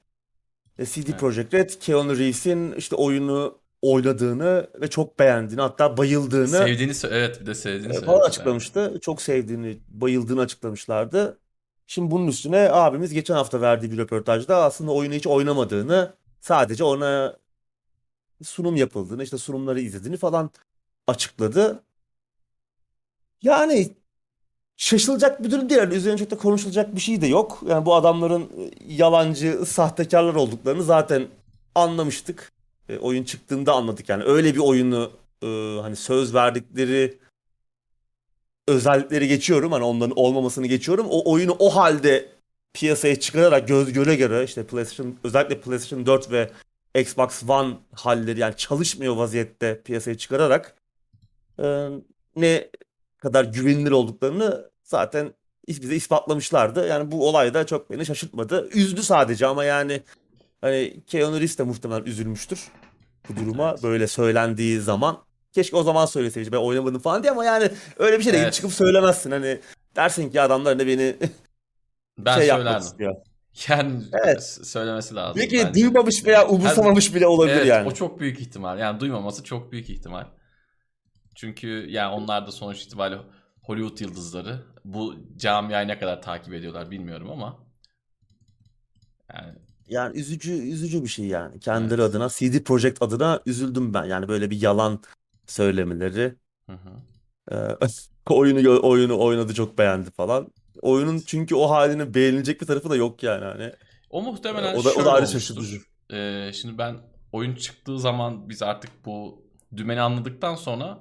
CD Evet. Projekt Red Keanu Reeves'in işte oyunu oynadığını ve çok beğendiğini hatta bayıldığını Sevdiğini evet bir de sevdiğini e, falan açıklamıştı. Çok sevdiğini, bayıldığını açıklamışlardı. Şimdi bunun üstüne abimiz geçen hafta verdiği bir röportajda aslında oyunu hiç oynamadığını, sadece ona sunum yapıldığını, işte sunumları izlediğini falan açıkladı. Yani şaşılacak bir durum değil. Yani üzerine çok da konuşulacak bir şey de yok. Yani bu adamların e, yalancı, sahtekarlar olduklarını zaten anlamıştık. E, oyun çıktığında anladık yani. Öyle bir oyunu e, hani söz verdikleri özellikleri geçiyorum. Hani onların olmamasını geçiyorum. O oyunu o halde piyasaya çıkararak göz göre göre işte PlayStation özellikle PlayStation 4 ve Xbox One halleri yani çalışmıyor vaziyette piyasaya çıkararak e, ne kadar güvenilir olduklarını zaten bize ispatlamışlardı. Yani bu olay da çok beni şaşırtmadı. Üzdü sadece ama yani Hani Keanu Reeves de muhtemelen üzülmüştür bu duruma böyle söylendiği zaman. Keşke o zaman söyleseydi ben oynamadım falan diye ama yani öyle bir şey de Evet. çıkıp söylemezsin. Hani dersin ki adamlar da beni Ben şey söylerdim. istiyor. Yani Evet. söylemesi lazım. Belki bence. duymamış veya umursamamış bile olabilir Evet, yani. o çok büyük ihtimal. Yani duymaması çok büyük ihtimal. Çünkü yani onlar da sonuç itibariyle Hollywood yıldızları. Bu camiayı ne kadar takip ediyorlar bilmiyorum ama. Yani Yani üzücü üzücü bir şey yani. Kendileri Evet. adına CD Projekt adına üzüldüm ben. Yani böyle bir yalan söylemeleri. hı hı. Ee, oyunu oyunu oynadı çok beğendi falan. Oyunun çünkü o halini beğenilecek bir tarafı da yok yani hani. O muhtemelen O da- o da şöyle ayrı şaşırtıcı. Ee, şimdi ben oyun çıktığı zaman biz artık bu dümeni anladıktan sonra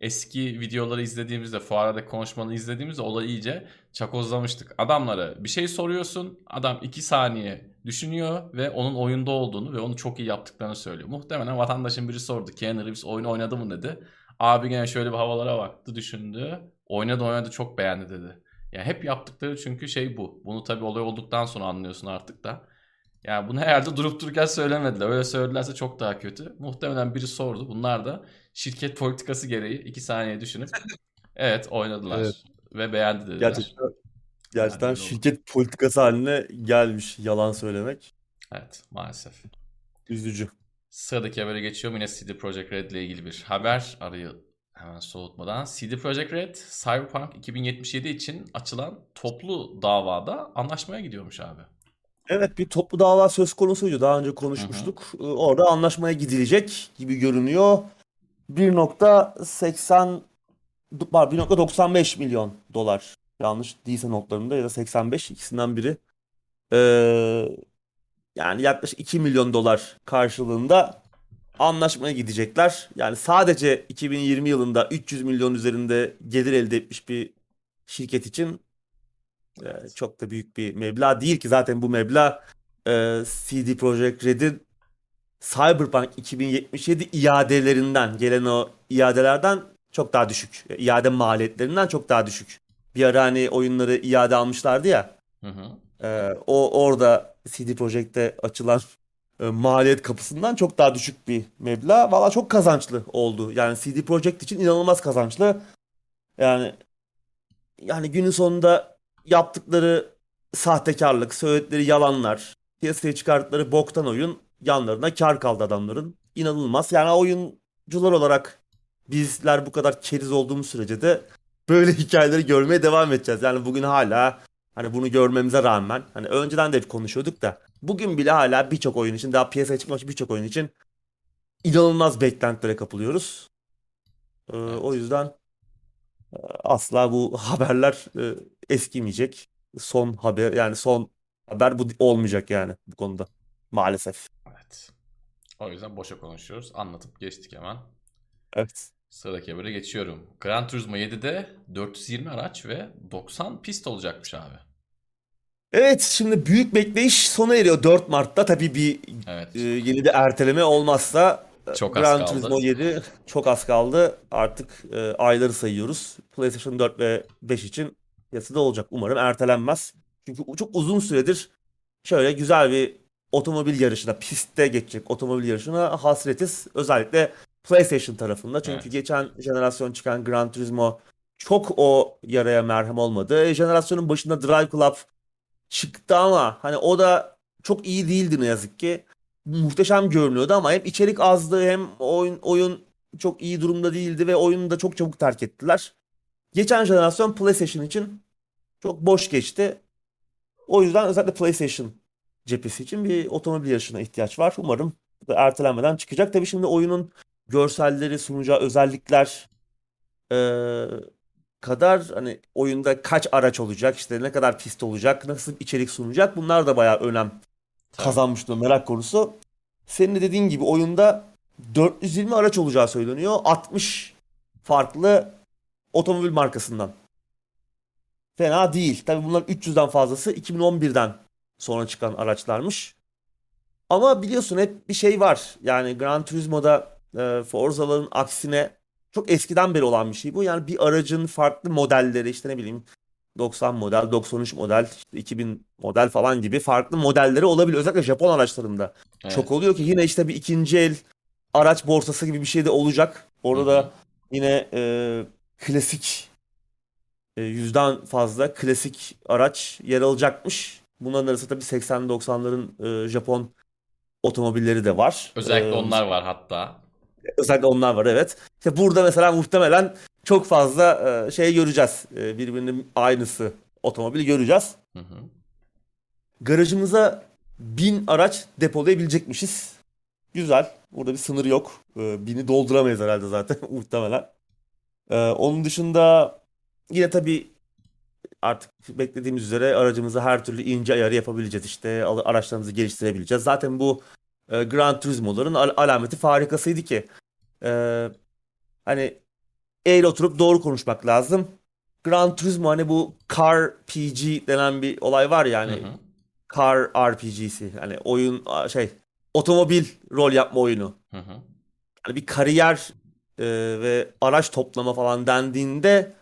eski videoları izlediğimizde, fuarda konuşmanı izlediğimizde olayı iyice çakozlamıştık. Adamlara bir şey soruyorsun, adam 2 saniye düşünüyor ve onun oyunda olduğunu ve onu çok iyi yaptıklarını söylüyor. Muhtemelen vatandaşın biri sordu. Keanu Reeves oyunu oynadı mı dedi. Abi gene şöyle bir havalara baktı, düşündü. Oynadı oynadı çok beğendi dedi. Yani hep yaptıkları çünkü şey bu. Bunu tabii olay olduktan sonra anlıyorsun artık da. Yani bunu herhalde durup dururken söylemediler. Öyle söyledilerse çok daha kötü. Muhtemelen biri sordu. Bunlar da şirket politikası gereği 2 saniye düşünüp evet oynadılar Evet. ve beğendi dediler. Gerçekten gerçekten oldu. şirket politikası haline gelmiş yalan söylemek. Evet maalesef. Üzücü. Sıradaki habere geçiyorum. Yine CD Projekt Red ile ilgili bir haber. Arayı hemen soğutmadan. CD Projekt Red Cyberpunk 2077 için açılan toplu davada anlaşmaya gidiyormuş abi. Evet bir toplu dava söz konusuydu. Daha önce konuşmuştuk. Ee, Orada anlaşmaya gidilecek gibi görünüyor. 1.80 var 1.95 milyon dolar. Yanlış değilse notlarımda ya da 85 ikisinden biri. Ee, yani yaklaşık 2 milyon dolar karşılığında anlaşmaya gidecekler. Yani sadece 2020 yılında 300 milyon üzerinde gelir elde etmiş bir şirket için e, çok da büyük bir meblağ değil ki zaten bu meblağ e, CD Projekt Red'in Cyberpunk 2077 iadelerinden gelen o iadelerden çok daha düşük. İade maliyetlerinden çok daha düşük. Bir ara hani oyunları iade almışlardı ya. Hı hı. e, o orada CD Projekt'te açılan e, maliyet kapısından çok daha düşük bir meblağ. Valla çok kazançlı oldu. Yani CD Projekt için inanılmaz kazançlı. Yani yani günün sonunda yaptıkları sahtekarlık, söyledikleri yalanlar, piyasaya çıkarttıkları boktan oyun yanlarına kar kaldı adamların. İnanılmaz. Yani oyuncular olarak bizler bu kadar keriz olduğumuz sürece de böyle hikayeleri görmeye devam edeceğiz. Yani bugün hala hani bunu görmemize rağmen hani önceden de hep konuşuyorduk da bugün bile hala birçok oyun için daha piyasaya çıkmamış birçok oyun için inanılmaz beklentilere kapılıyoruz. Ee, O yüzden e, asla bu haberler e, eskimeyecek. Son haber yani son haber bu olmayacak yani bu konuda maalesef. O yüzden boşa konuşuyoruz. Anlatıp geçtik hemen. Evet. Sıradaki habere geçiyorum. Gran Turismo 7'de 420 araç ve 90 pist olacakmış abi. Evet şimdi büyük bekleyiş sona eriyor 4 Mart'ta. Tabii bir Evet. e, yeni bir erteleme olmazsa e, Çok az Gran kaldı. Turismo 7 çok az kaldı. Artık e, ayları sayıyoruz. PlayStation 4 ve 5 için piyasada olacak. Umarım ertelenmez. Çünkü çok uzun süredir şöyle güzel bir otomobil yarışına, pistte geçecek otomobil yarışına hasretiz. Özellikle PlayStation tarafında. Çünkü Evet. geçen jenerasyon çıkan Gran Turismo çok o yaraya merhem olmadı. E, Jenerasyonun başında Drive Club çıktı ama hani o da çok iyi değildi ne yazık ki. Muhteşem görünüyordu ama hem içerik azdı hem oyun oyun çok iyi durumda değildi ve oyunu da çok çabuk terk ettiler. Geçen jenerasyon PlayStation için çok boş geçti. O yüzden özellikle PlayStation cephesi için bir otomobil yarışına ihtiyaç var. Umarım ertelenmeden çıkacak. Tabii şimdi oyunun görselleri, sunacağı özellikler eee, kadar hani oyunda kaç araç olacak, işte ne kadar pist olacak, nasıl içerik sunacak bunlar da bayağı önem kazanmış durumda, merak konusu. Senin de dediğin gibi oyunda 420 araç olacağı söyleniyor. 60 farklı otomobil markasından. Fena değil. Tabii bunların 300'den fazlası 2011'den sonra çıkan araçlarmış. Ama biliyorsun hep bir şey var. Yani Gran Turismo'da e, Forza'ların aksine çok eskiden beri olan bir şey bu. Yani bir aracın farklı modelleri işte ne bileyim 90 model, 93 model, işte 2000 model falan gibi farklı modelleri olabilir. Özellikle Japon araçlarında. Evet. Çok oluyor ki yine işte bir ikinci el araç borsası gibi bir şey de olacak. Orada Hı hı. da yine e, klasik e, yüzden fazla klasik araç yer alacakmış. Bunların arasında tabii 80-90'ların e, Japon otomobilleri de var. Özellikle E, onlar var hatta. Özellikle onlar var evet. İşte burada mesela muhtemelen çok fazla e, şey göreceğiz. E, birbirinin aynısı otomobil göreceğiz. Hı hı. Garajımıza bin araç depolayabilecekmişiz. Güzel. Burada bir sınır yok. E, bini dolduramayız herhalde zaten muhtemelen. E, onun dışında yine tabii artık beklediğimiz üzere aracımıza her türlü ince ayarı yapabileceğiz. İşte araçlarımızı geliştirebileceğiz. Zaten bu e, Gran Turismo'ların al- alameti farikasıydı ki e, hani eğri oturup doğru konuşmak lazım. Gran Turismo hani bu Car PG denen bir olay var ya Hı hı. Car RPG'si hani oyun şey otomobil rol yapma oyunu. Hı hı. Hani bir kariyer e, ve araç toplama falan dendiğinde.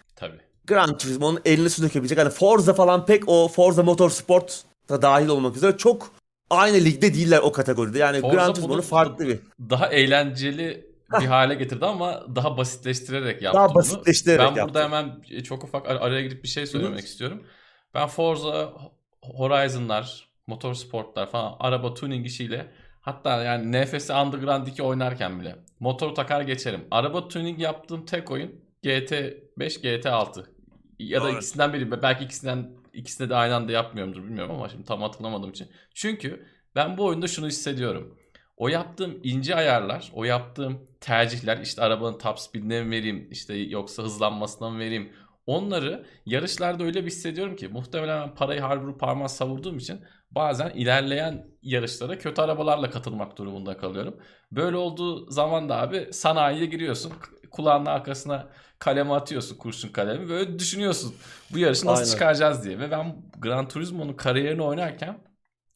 Gran Turismo'nun eline su dökebilecek. Hani Forza falan pek o Forza Motorsport da dahil olmak üzere çok aynı ligde değiller o kategoride. Yani Forza Gran bunu- Turismo'nun farklı bir. Daha eğlenceli bir hale getirdi ama daha basitleştirerek yaptı Daha bunu. basitleştirerek Ben yaptı. burada hemen çok ufak ar- araya girip bir şey söylemek istiyorum. Ben Forza Horizon'lar, motorsportlar falan araba tuning işiyle hatta yani NFS Underground 2 oynarken bile motor takar geçerim. Araba tuning yaptığım tek oyun GT5, GT6 ya da Evet. ikisinden biri belki ikisinden ikisini de aynı anda yapmıyorumdur bilmiyorum ama şimdi tam hatırlamadığım için. Çünkü ben bu oyunda şunu hissediyorum. O yaptığım ince ayarlar, o yaptığım tercihler işte arabanın top speedine mi vereyim, işte yoksa hızlanmasına mı vereyim. Onları yarışlarda öyle bir hissediyorum ki muhtemelen parayı har vurup parmağı savurduğum için bazen ilerleyen yarışlara kötü arabalarla katılmak durumunda kalıyorum. Böyle olduğu zaman da abi sanayiye giriyorsun. Kulağının arkasına kalemi atıyorsun kurşun kalemi. Böyle düşünüyorsun bu yarışı nasıl Aynen. çıkaracağız diye. Ve ben Gran Turismo'nun kariyerini oynarken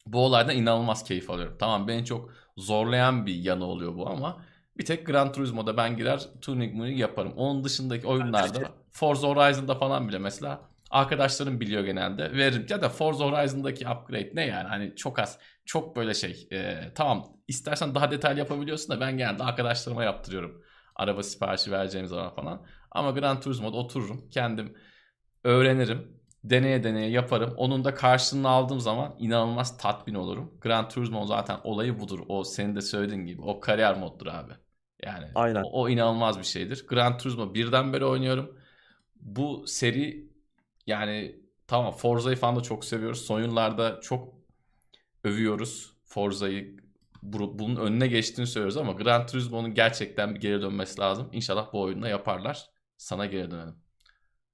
bu olaydan inanılmaz keyif alıyorum. Tamam beni çok zorlayan bir yanı oluyor bu ama bir tek Gran Turismo'da ben girer tuning muning yaparım. Onun dışındaki oyunlarda Forza Horizon'da falan bile mesela arkadaşlarım biliyor genelde. Veririm. Ya da Forza Horizon'daki upgrade ne yani? Hani çok az. Çok böyle şey. e, tamam istersen daha detaylı yapabiliyorsun da ben genelde arkadaşlarıma yaptırıyorum. Araba siparişi vereceğim zaman falan. Ama Gran Turismo'da otururum. Kendim öğrenirim. Deneye deneye yaparım. Onun da karşılığını aldığım zaman inanılmaz tatmin olurum. Gran Turismo zaten olayı budur. O senin de söylediğin gibi. O kariyer moddur abi. Yani Aynen. o, o inanılmaz bir şeydir. Gran Turismo birden beri oynuyorum. Bu seri yani tamam Forza'yı falan da çok seviyoruz. Son yıllarda çok övüyoruz Forza'yı. Bu- Bunun önüne geçtiğini söylüyoruz ama Gran Turismo'nun gerçekten bir geri dönmesi lazım. İnşallah bu oyunda yaparlar. Sana geri dönelim.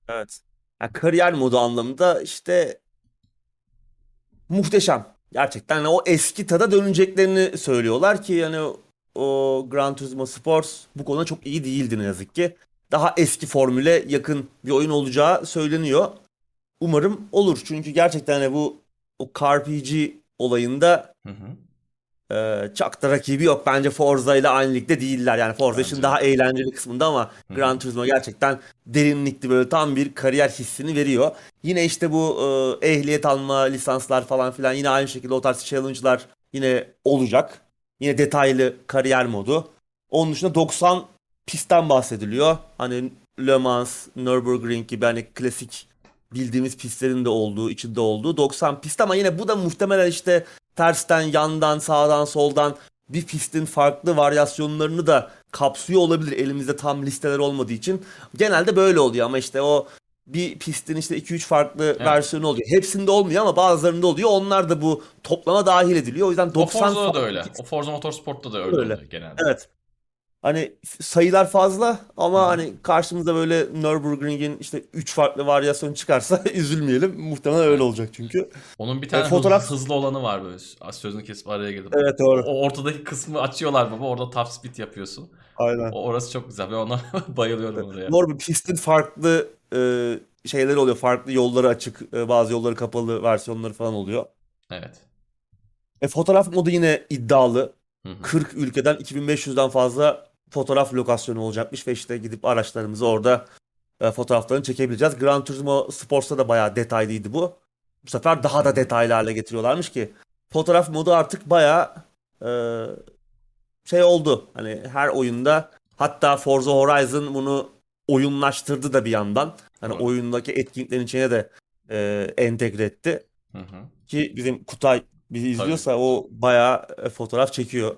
Evet. Yani kariyer modu anlamında işte muhteşem. Gerçekten hani o eski tada döneceklerini söylüyorlar ki yani o Gran Turismo Sport bu konuda çok iyi değildi ne yazık ki. Daha eski formüle yakın bir oyun olacağı söyleniyor. Umarım olur. Çünkü gerçekten hani bu o CarPG olayında Hı hı. E, çok da rakibi yok. Bence Forza ile aynı ligde değiller. Yani Forza Bence daha eğlenceli kısmında ama hı. Gran Turismo gerçekten derinlikli böyle tam bir kariyer hissini veriyor. Yine işte bu e, ehliyet alma, lisanslar falan filan yine aynı şekilde o tarz challenge'lar yine olacak. Yine detaylı kariyer modu. Onun dışında 90 pistten bahsediliyor. Hani Le Mans, Nürburgring gibi hani klasik bildiğimiz pistlerin de olduğu, içinde olduğu 90 pist ama yine bu da muhtemelen işte tersten, yandan, sağdan, soldan bir pistin farklı varyasyonlarını da kapsıyor olabilir elimizde tam listeler olmadığı için. Genelde böyle oluyor ama işte o bir pistin işte 2-3 farklı versiyonu oluyor. Hepsinde olmuyor ama bazılarında oluyor. Onlar da bu toplama dahil ediliyor. O yüzden O 90 Forza'da da öyle. O Forza Motorsport'ta da öyle, Öyle. oluyor genelde. Evet. Hani sayılar fazla ama Hı hani karşımıza böyle Nürburgring'in işte 3 farklı varyasyon çıkarsa üzülmeyelim. Muhtemelen öyle olacak çünkü. Onun bir tane hız- fotoğraf- hızlı olanı var böyle. Sözünü kesip araya girdim. Evet doğru. O ortadaki kısmı açıyorlar baba. Orada top speed yapıyorsun. Aynen. O orası çok güzel. Ben ona bayılıyorum oraya. Doğru bir pistin farklı e, şeyleri oluyor. Farklı yolları açık, e, bazı yolları kapalı versiyonları falan oluyor. Evet. E, fotoğraf modu yine iddialı. Hı hı. 40 ülkeden 2500'den fazla fotoğraf lokasyonu olacakmış ve işte gidip araçlarımızı orada e, fotoğraflarını çekebileceğiz. Gran Turismo Sports'ta da bayağı detaylıydı bu. Bu sefer daha da detaylı hale getiriyorlarmış ki fotoğraf modu artık bayağı e, şey oldu. Hani her oyunda hatta Forza Horizon bunu oyunlaştırdı da bir yandan. Hani Evet. oyundaki etkinliklerin içine de e, entegre etti. Hı hı. Ki bizim Kutay bizi izliyorsa o bayağı e, fotoğraf çekiyor.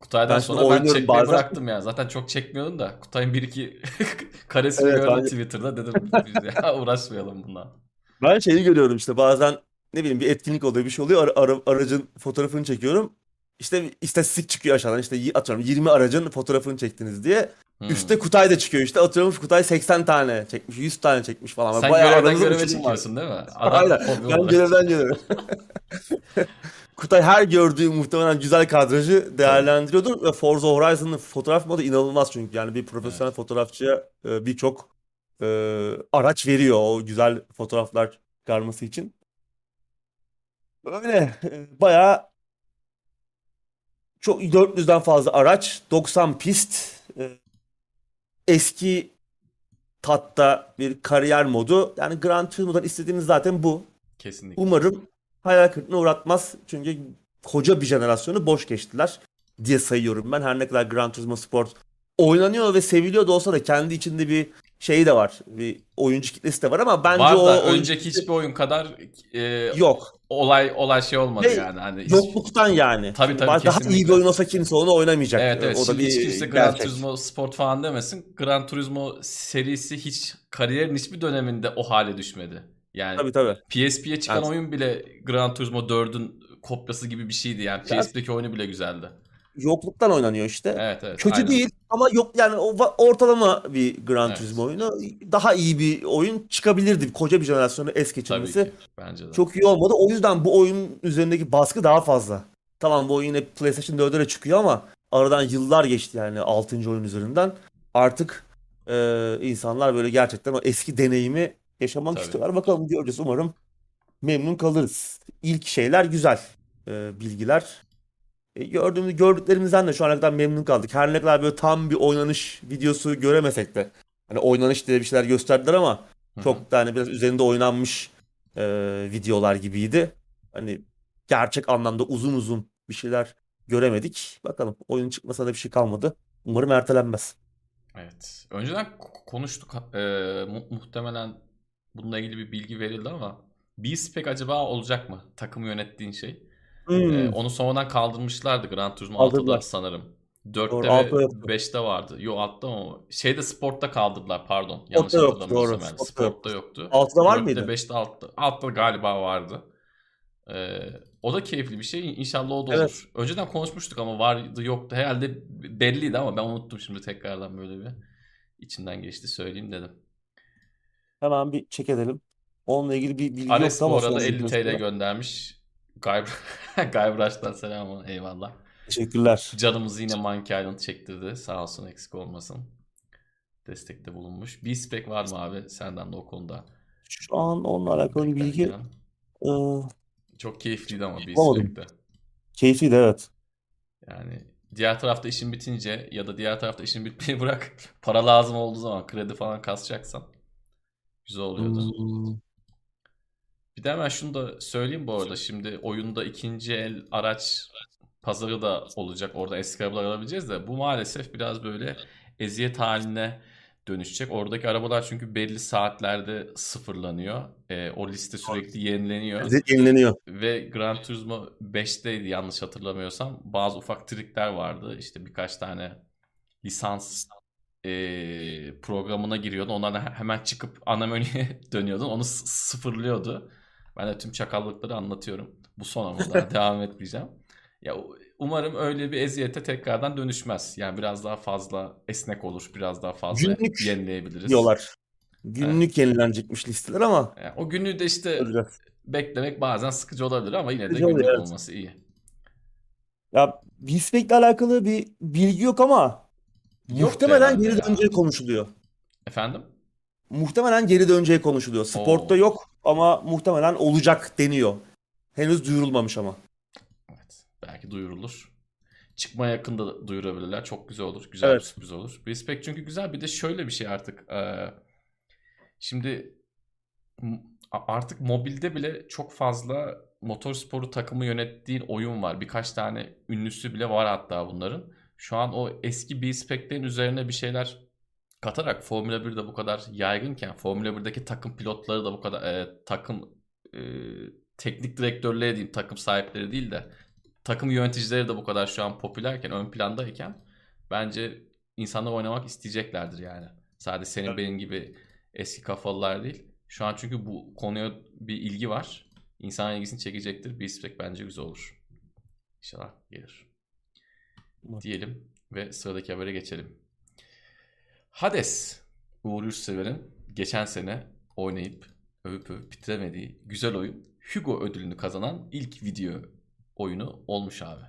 Kutay'dan Ben sonra ben çekmeyi bazen. bıraktım ya. Zaten çok çekmiyordum da. Kutay'ın bir iki karesini Evet, gördüm ben- Twitter'da. Dedim ya uğraşmayalım bundan. Ben şeyi görüyorum işte bazen ne bileyim bir etkinlik oluyor bir şey oluyor ara- ara- aracın fotoğrafını çekiyorum. İşte istatistik çıkıyor aşağıdan işte atıyorum 20 aracın fotoğrafını çektiniz diye. Hmm. Üste Kutay da çıkıyor işte atıyorum Kutay 80 tane çekmiş 100 tane çekmiş falan. Sen Bayağı görevden göreve uçurum var. çekiyorsun değil mi? Aynen. hobi Ben görevden göreve. Kutay her gördüğü muhtemelen güzel kadrajı değerlendiriyordur ve Forza Horizon'ın fotoğraf modu inanılmaz çünkü yani bir profesyonel fotoğrafçıya e, birçok e, araç veriyor o güzel fotoğraflar çıkarması için. Öyle e, bayağı çok 400'den fazla araç, 90 pist, e, eski tatta bir kariyer modu. Yani Gran Turismo'dan istediğimiz zaten bu. Kesinlikle. Umarım hayal kırıklığına uğratmaz. Çünkü koca bir jenerasyonu boş geçtiler diye sayıyorum ben. Her ne kadar Gran Turismo Sport oynanıyor ve seviliyor da olsa da kendi içinde bir şey de var. Bir oyuncu kitlesi de var ama bence Var o da oyuncu önceki hiçbir oyun kadar e, yok. olay olay şey olmadı Ve yani. Hani Yokluktan yani. Tabii, tabii, Daha iyi bir oyun olsa kimse onu oynamayacak. Evet evet. O da Şimdi bir hiç kimse Gran gerçek. Turismo Sport falan demesin. Gran Turismo serisi hiç kariyerin hiçbir döneminde o hale düşmedi. Yani Tabii tabii. PSP'ye çıkan Yani- oyun bile Gran Turismo 4'ün kopyası gibi bir şeydi. Yani Ya- PSP'deki oyunu bile güzeldi. Yokluktan oynanıyor işte. Evet evet. Kötü aynen. değil ama yok yani ortalama bir Gran Evet. Turismo oyunu. Daha iyi bir oyun çıkabilirdi. Koca bir jenerasyonu es Tabii geçirmesi. ki. Bence de. Çok iyi olmadı. O yüzden bu oyun üzerindeki baskı daha fazla. Tamam bu oyun yine PlayStation 4'e de çıkıyor ama aradan yıllar geçti yani 6. oyun üzerinden. Artık e, insanlar böyle gerçekten o eski deneyimi yaşamak Tabii. istiyorlar. Bakalım göreceğiz. Umarım memnun kalırız. İlk şeyler güzel. E, bilgiler. E, gördüğümüz, gördüklerimizden de şu ana kadar memnun kaldık. Her ne kadar böyle tam bir oynanış videosu göremesek de. Hani oynanış diye bir şeyler gösterdiler ama Hı hı. çok da hani biraz üzerinde oynanmış e, videolar gibiydi. Hani gerçek anlamda uzun uzun bir şeyler göremedik. Bakalım oyun çıkmasa da bir şey kalmadı. Umarım ertelenmez. Evet. Önceden konuştuk. Ee, mu- muhtemelen bununla ilgili bir bilgi verildi ama B-Spec acaba olacak mı? Takımı yönettiğin şey. Hmm. Ee, onu sonradan kaldırmışlardı Gran Turismo Kaldırdılar. 6'da sanırım. 4'te Doğru, ve altta yoktu. 5'te vardı. Yo altta mı? Şeyde Sport'ta kaldırdılar pardon. Yanlış yoktu, hatırlamıyorsam doğru. yani. Sport'ta yok. Sport'ta yoktu. Altıda var 4'te, mıydı? 5'te altta. Altta galiba vardı. Ee, o da keyifli bir şey. İnşallah o da Evet. olur. Önceden konuşmuştuk ama vardı yoktu. Herhalde belliydi ama ben unuttum şimdi tekrardan böyle bir içinden geçti söyleyeyim dedim. Hemen bir check edelim. Onunla ilgili bir bilgi Ares yoktu bu ama arada son 50 TL videosunda. göndermiş. Gayb Gaybraş'tan selam eyvallah. Teşekkürler. Canımızı yine Monkey Island çektirdi. Sağ olsun eksik olmasın. Destekte bulunmuş. B-Spec var mı abi? Senden de o konuda. Şu an onunla alakalı bir bilgi Beklerken. e, Çok keyifliydi ama Bulamadım. B-Spec'te. keyifliydi evet. Yani diğer tarafta işin bitince ya da diğer tarafta işin bitmeyi bırak. Para lazım olduğu zaman kredi falan kasacaksan güzel oluyordu. Hmm. Bir de hemen şunu da söyleyeyim bu arada. Şimdi oyunda ikinci el araç pazarı da olacak. Orada eski arabalar alabileceğiz de bu maalesef biraz böyle eziyet haline dönüşecek. Oradaki arabalar çünkü belli saatlerde sıfırlanıyor. Ee, o liste sürekli yenileniyor. Lezzet yenileniyor. Ve Gran Turismo 5'teydi yanlış hatırlamıyorsam. Bazı ufak trikler vardı. İşte birkaç tane lisans eee, programına giriyordun. He- hemen çıkıp ana menüye dönüyordun. Onu sıfırlıyordu. Ben de tüm çakallıkları anlatıyorum. Bu son ama devam etmeyeceğim. Ya umarım öyle bir eziyete tekrardan dönüşmez. Yani biraz daha fazla esnek olur. Biraz daha fazla Günlük yenileyebiliriz. diyorlar. Günlük yenilenecekmiş listeler ama Yani o günü de işte göreceğiz. beklemek bazen sıkıcı olabilir ama yine de Sıkıcı oluyor, günlük evet. olması iyi. Ya Beastback'le alakalı bir bilgi yok ama Muhtemelen geri döneceği konuşuluyor. Efendim? Muhtemelen geri döneceği konuşuluyor. Sport'ta Oo. yok ama muhtemelen olacak deniyor. Henüz duyurulmamış ama. Evet. Belki duyurulur. Çıkma yakında da duyurabilirler. Çok güzel olur. Güzel bir Evet. sürpriz olur. Respect çünkü güzel. Bir de şöyle bir şey artık. eee, Şimdi artık mobilde bile çok fazla motorsporu takımı yönettiğin oyun var. Birkaç tane ünlüsü bile var hatta bunların. Şu an o eski B-Spec'lerin üzerine bir şeyler katarak Formula 1'de bu kadar yaygınken Formula 1'deki takım pilotları da bu kadar e, takım e, teknik direktörleri diyeyim takım sahipleri değil de takım yöneticileri de bu kadar şu an popülerken ön plandayken bence insanlar oynamak isteyeceklerdir yani. Sadece senin evet. benim gibi eski kafalılar değil. Şu an çünkü bu konuya bir ilgi var. İnsan ilgisini çekecektir. Bir spek bence güzel olur. İnşallah gelir. Diyelim ve sıradaki habere geçelim. Hades Uğur Yurtsever'in geçen sene oynayıp övüp övüp bitiremediği güzel oyun Hugo ödülünü kazanan ilk video oyunu olmuş abi.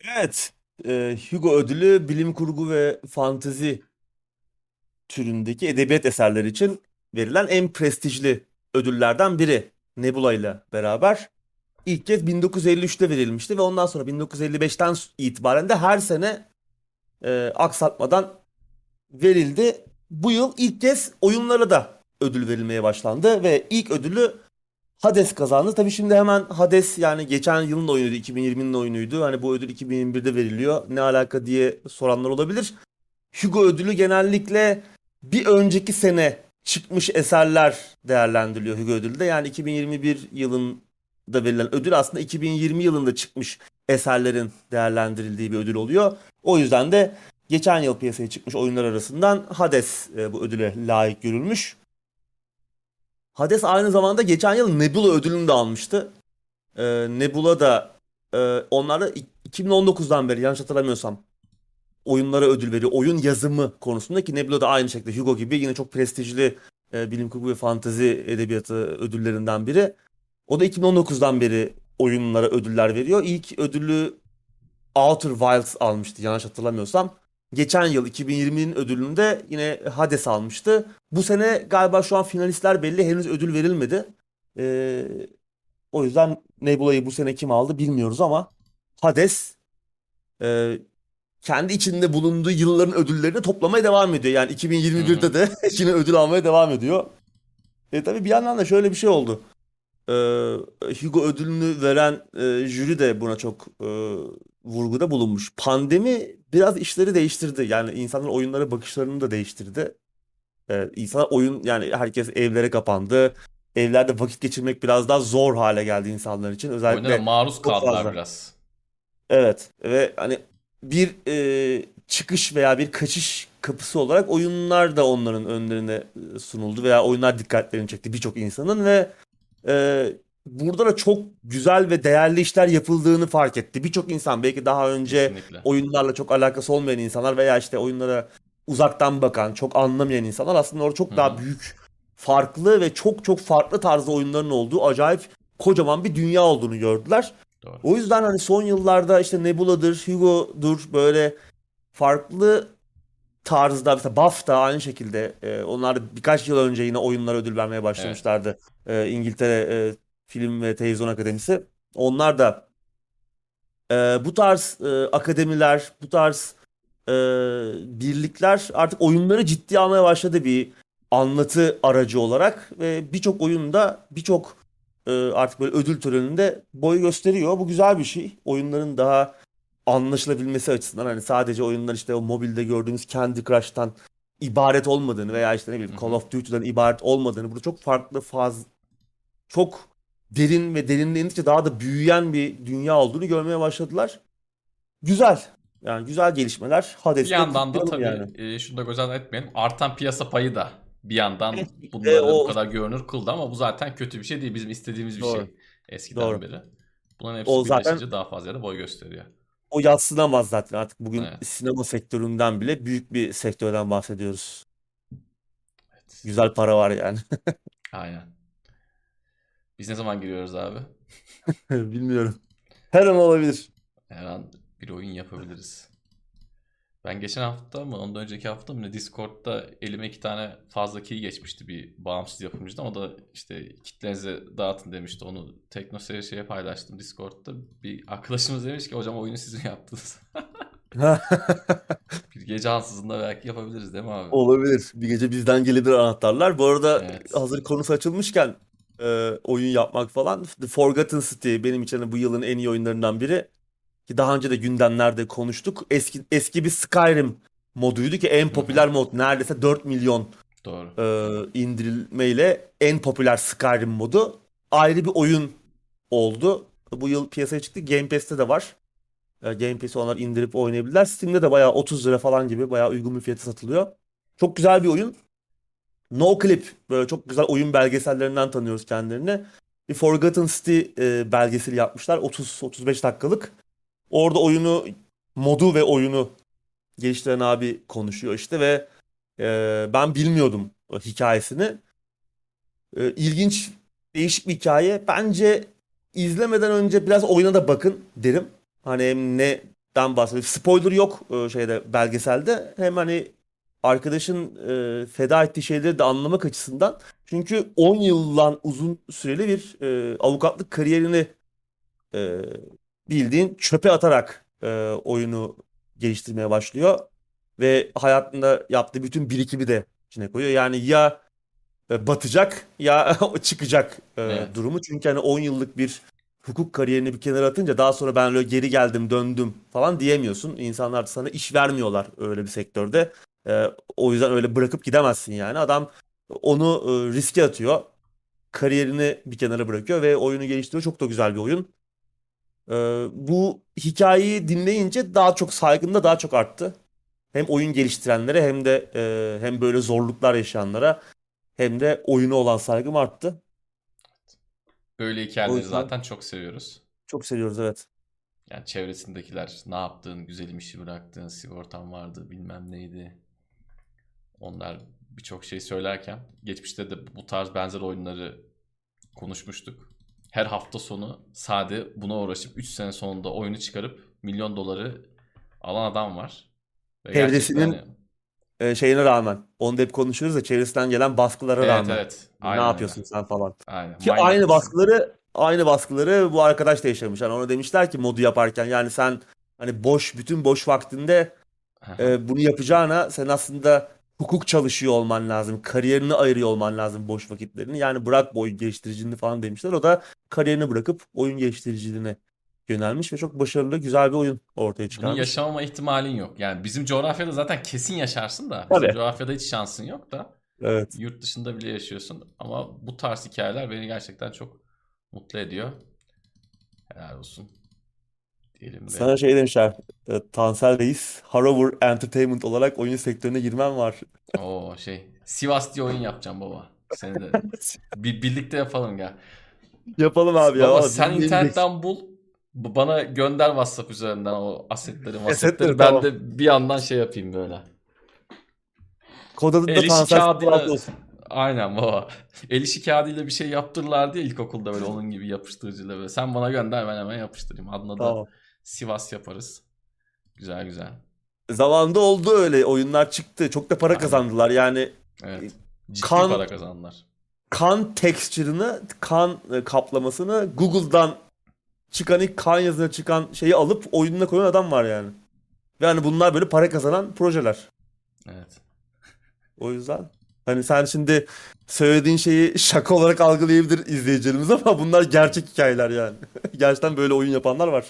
Evet. E, Hugo ödülü bilim kurgu ve fantezi türündeki edebiyat eserleri için verilen en prestijli ödüllerden biri Nebula ile beraber. İlk kez 1953'te verilmişti ve ondan sonra 1955'ten itibaren de her sene e, aksatmadan verildi. Bu yıl ilk kez oyunlara da ödül verilmeye başlandı ve ilk ödülü Hades kazandı. Tabii şimdi hemen Hades yani geçen yılın oyunuydu, 2020'nin oyunuydu. Hani bu ödül 2021'de veriliyor. Ne alaka diye soranlar olabilir. Hugo ödülü genellikle bir önceki sene çıkmış eserler değerlendiriliyor Hugo ödülde. Yani 2021 yılında verilen ödül aslında 2020 yılında çıkmış eserlerin değerlendirildiği bir ödül oluyor. O yüzden de geçen yıl piyasaya çıkmış oyunlar arasından Hades e, bu ödüle layık görülmüş. Hades aynı zamanda geçen yıl Nebula ödülünü de almıştı. Ee, Nebula da e, onlara 2019'dan beri yanlış hatırlamıyorsam oyunlara ödül veriyor. Oyun yazımı konusunda ki Nebula da aynı şekilde Hugo gibi yine çok prestijli e, bilim kurgu ve fantezi edebiyatı ödüllerinden biri. O da 2019'dan beri oyunlara ödüller veriyor. İlk ödülü Outer Wilds almıştı yanlış hatırlamıyorsam. Geçen yıl 2020'nin ödülünde yine Hades almıştı. Bu sene galiba şu an finalistler belli henüz ödül verilmedi. Ee, o yüzden Nebula'yı bu sene kim aldı bilmiyoruz ama Hades e, kendi içinde bulunduğu yılların ödüllerini toplamaya devam ediyor. Yani 2021'de de yine ödül almaya devam ediyor. E tabii bir yandan da şöyle bir şey oldu. Ee, Hugo ödülünü veren e, jüri de buna çok e, vurguda bulunmuş. Pandemi biraz işleri değiştirdi. Yani insanların oyunlara bakışlarını da değiştirdi. Ee, insanlar oyun yani herkes evlere kapandı. Evlerde vakit geçirmek biraz daha zor hale geldi insanlar için. Özellikle Oyunlara maruz kaldılar biraz. Evet ve hani bir e, çıkış veya bir kaçış kapısı olarak oyunlar da onların önlerine e, sunuldu veya oyunlar dikkatlerini çekti birçok insanın ve e, burada da çok güzel ve değerli işler yapıldığını fark etti. Birçok insan belki daha önce Kesinlikle. oyunlarla çok alakası olmayan insanlar veya işte oyunlara uzaktan bakan, çok anlamayan insanlar aslında orada çok Hı-hı. daha büyük, farklı ve çok çok farklı tarzda oyunların olduğu acayip kocaman bir dünya olduğunu gördüler. Doğru. O yüzden hani son yıllarda işte Nebula'dır, Hugo'dur böyle farklı tarzda mesela BAFTA aynı şekilde e, onlar birkaç yıl önce yine oyunlara ödül vermeye başlamışlardı. Evet. E, İngiltere e, Film ve Televizyon Akademisi. Onlar da e, bu tarz e, akademiler, bu tarz e, birlikler artık oyunları ciddi almaya başladı bir anlatı aracı olarak ve birçok oyunda birçok e, artık böyle ödül töreninde boy gösteriyor. Bu güzel bir şey. Oyunların daha anlaşılabilmesi açısından hani sadece oyunlar işte o mobilde gördüğümüz Candy Crush'tan ibaret olmadığını veya işte ne bileyim Call of Duty'den ibaret olmadığını burada çok farklı faz çok derin ve derinlendikçe daha da büyüyen bir dünya olduğunu görmeye başladılar. Güzel. Yani güzel gelişmeler. Hades'te bir yandan da tabii yani. e, şunu da göz etmeyelim. Artan piyasa payı da bir yandan bunları e, o... bu kadar görünür kıldı ama bu zaten kötü bir şey değil. Bizim istediğimiz bir Doğru. şey eskiden Doğru. beri. Bunların hepsi o zaten daha fazla da boy gösteriyor. O yatsınamaz zaten artık bugün evet. sinema sektöründen bile büyük bir sektörden bahsediyoruz. Evet. Güzel para var yani. Aynen. Biz ne zaman giriyoruz abi? Bilmiyorum. Her an olabilir. Her an bir oyun yapabiliriz. Ben geçen hafta mı ondan önceki hafta mı ne Discord'da elime iki tane fazla key geçmişti bir bağımsız yapımcıdan. O da işte kitlenize dağıtın demişti. Onu teknoseyir şeye paylaştım Discord'da. Bir arkadaşımız demiş ki hocam oyunu siz mi yaptınız? bir gece ansızında belki yapabiliriz değil mi abi? Olabilir. Bir gece bizden gelebilir anahtarlar. Bu arada Evet. hazır konusu açılmışken e, oyun yapmak falan. The Forgotten City benim için bu yılın en iyi oyunlarından biri. Ki daha önce de gündemlerde konuştuk. Eski eski bir Skyrim moduydu ki en popüler mod neredeyse 4 milyon Doğru. e, indirilmeyle en popüler Skyrim modu ayrı bir oyun oldu. Bu yıl piyasaya çıktı. Game Pass'te de var. E, Game Pass'i onlar indirip oynayabilirler. Steam'de de bayağı 30 lira falan gibi bayağı uygun bir fiyata satılıyor. Çok güzel bir oyun. No Clip böyle çok güzel oyun belgesellerinden tanıyoruz kendilerini. Bir Forgotten City e, belgeseli yapmışlar 30-35 dakikalık. Orada oyunu modu ve oyunu geliştiren abi konuşuyor işte ve e, ben bilmiyordum hikayesini. E, ilginç, değişik bir hikaye. Bence izlemeden önce biraz oyuna da bakın derim. Hani hem neden bahsediyor. Spoiler yok e, şeyde belgeselde. Hem hani arkadaşın e, feda ettiği şeyleri de anlamak açısından. Çünkü 10 yıldan uzun süreli bir e, avukatlık kariyerini e, bildiğin çöpe atarak e, oyunu geliştirmeye başlıyor. Ve hayatında yaptığı bütün birikimi de içine koyuyor. Yani ya e, batacak ya çıkacak e, Evet. durumu. Çünkü hani 10 yıllık bir hukuk kariyerini bir kenara atınca daha sonra ben öyle geri geldim döndüm falan diyemiyorsun. İnsanlar sana iş vermiyorlar öyle bir sektörde. E, o yüzden öyle bırakıp gidemezsin yani. Adam onu e, riske atıyor. Kariyerini bir kenara bırakıyor ve oyunu geliştiriyor. Çok da güzel bir oyun. E, bu hikayeyi dinleyince daha çok saygım da daha çok arttı. Hem oyun geliştirenlere hem de e, hem böyle zorluklar yaşayanlara hem de oyuna olan saygım arttı. Böyle hikayeleri yüzden zaten çok seviyoruz. çok seviyoruz evet. Yani çevresindekiler ne yaptın, güzelim işi bıraktın, sigortan vardı, bilmem neydi. Onlar birçok şey söylerken geçmişte de bu tarz benzer oyunları konuşmuştuk. Her hafta sonu sade buna uğraşıp 3 sene sonunda oyunu çıkarıp milyon doları alan adam var. Ve Çevresinin hani- e, şeyine rağmen onu da hep konuşuyoruz da çevresinden gelen baskılara evet rağmen evet ne aynen öyle. yapıyorsun sen falan. Aynen. Ki Manyak aynı baskıları aynı baskıları bu arkadaş da yaşamış. Yani ona demişler ki modu yaparken yani sen hani boş bütün boş vaktinde e, bunu yapacağına sen aslında hukuk çalışıyor olman lazım. Kariyerini ayırıyor olman lazım boş vakitlerini. Yani bırak bu oyun geliştiriciliğini falan demişler. O da kariyerini bırakıp oyun geliştiriciliğine yönelmiş ve çok başarılı güzel bir oyun ortaya Bunu çıkarmış. yaşamama ihtimalin yok. Yani bizim coğrafyada zaten kesin yaşarsın da bizim Tabii. coğrafyada hiç şansın yok da Evet. yurt dışında bile yaşıyorsun. Ama bu tarz hikayeler beni gerçekten çok mutlu ediyor. Helal olsun. Diyelim ve Sana şey demişler. e, Tansel Reis, Harrower Entertainment olarak oyun sektörüne girmen var. o şey Sivas diye oyun yapacağım baba. Seni de bir birlikte yapalım gel. Yapalım abi ya. Baba sen internetten bul. Bana gönder WhatsApp üzerinden o asetleri, Asetleri. Ben tamam. de bir yandan şey yapayım böyle. Kod adında El işi Tansel kağıdıyla 06 olsun. aynen baba. El işi kağıdıyla bir şey yaptırırlar diye ilkokulda böyle onun gibi yapıştırıcıyla böyle. Sen bana gönder ben hemen yapıştırayım. Adına da Tamam. Sivas yaparız. Güzel güzel. Zamanında oldu öyle oyunlar çıktı. Çok da para Aynen. kazandılar. Yani Evet. Ciddi kan para kazandılar. kan texture'ını, kan e, kaplamasını Google'dan çıkan ilk kan yazına çıkan şeyi alıp oyununa koyan adam var yani. Ve hani bunlar böyle para kazanan projeler. Evet. O yüzden hani sen şimdi söylediğin şeyi şaka olarak algılayabilir izleyicilerimiz ama bunlar gerçek hikayeler yani. Gerçekten böyle oyun yapanlar var.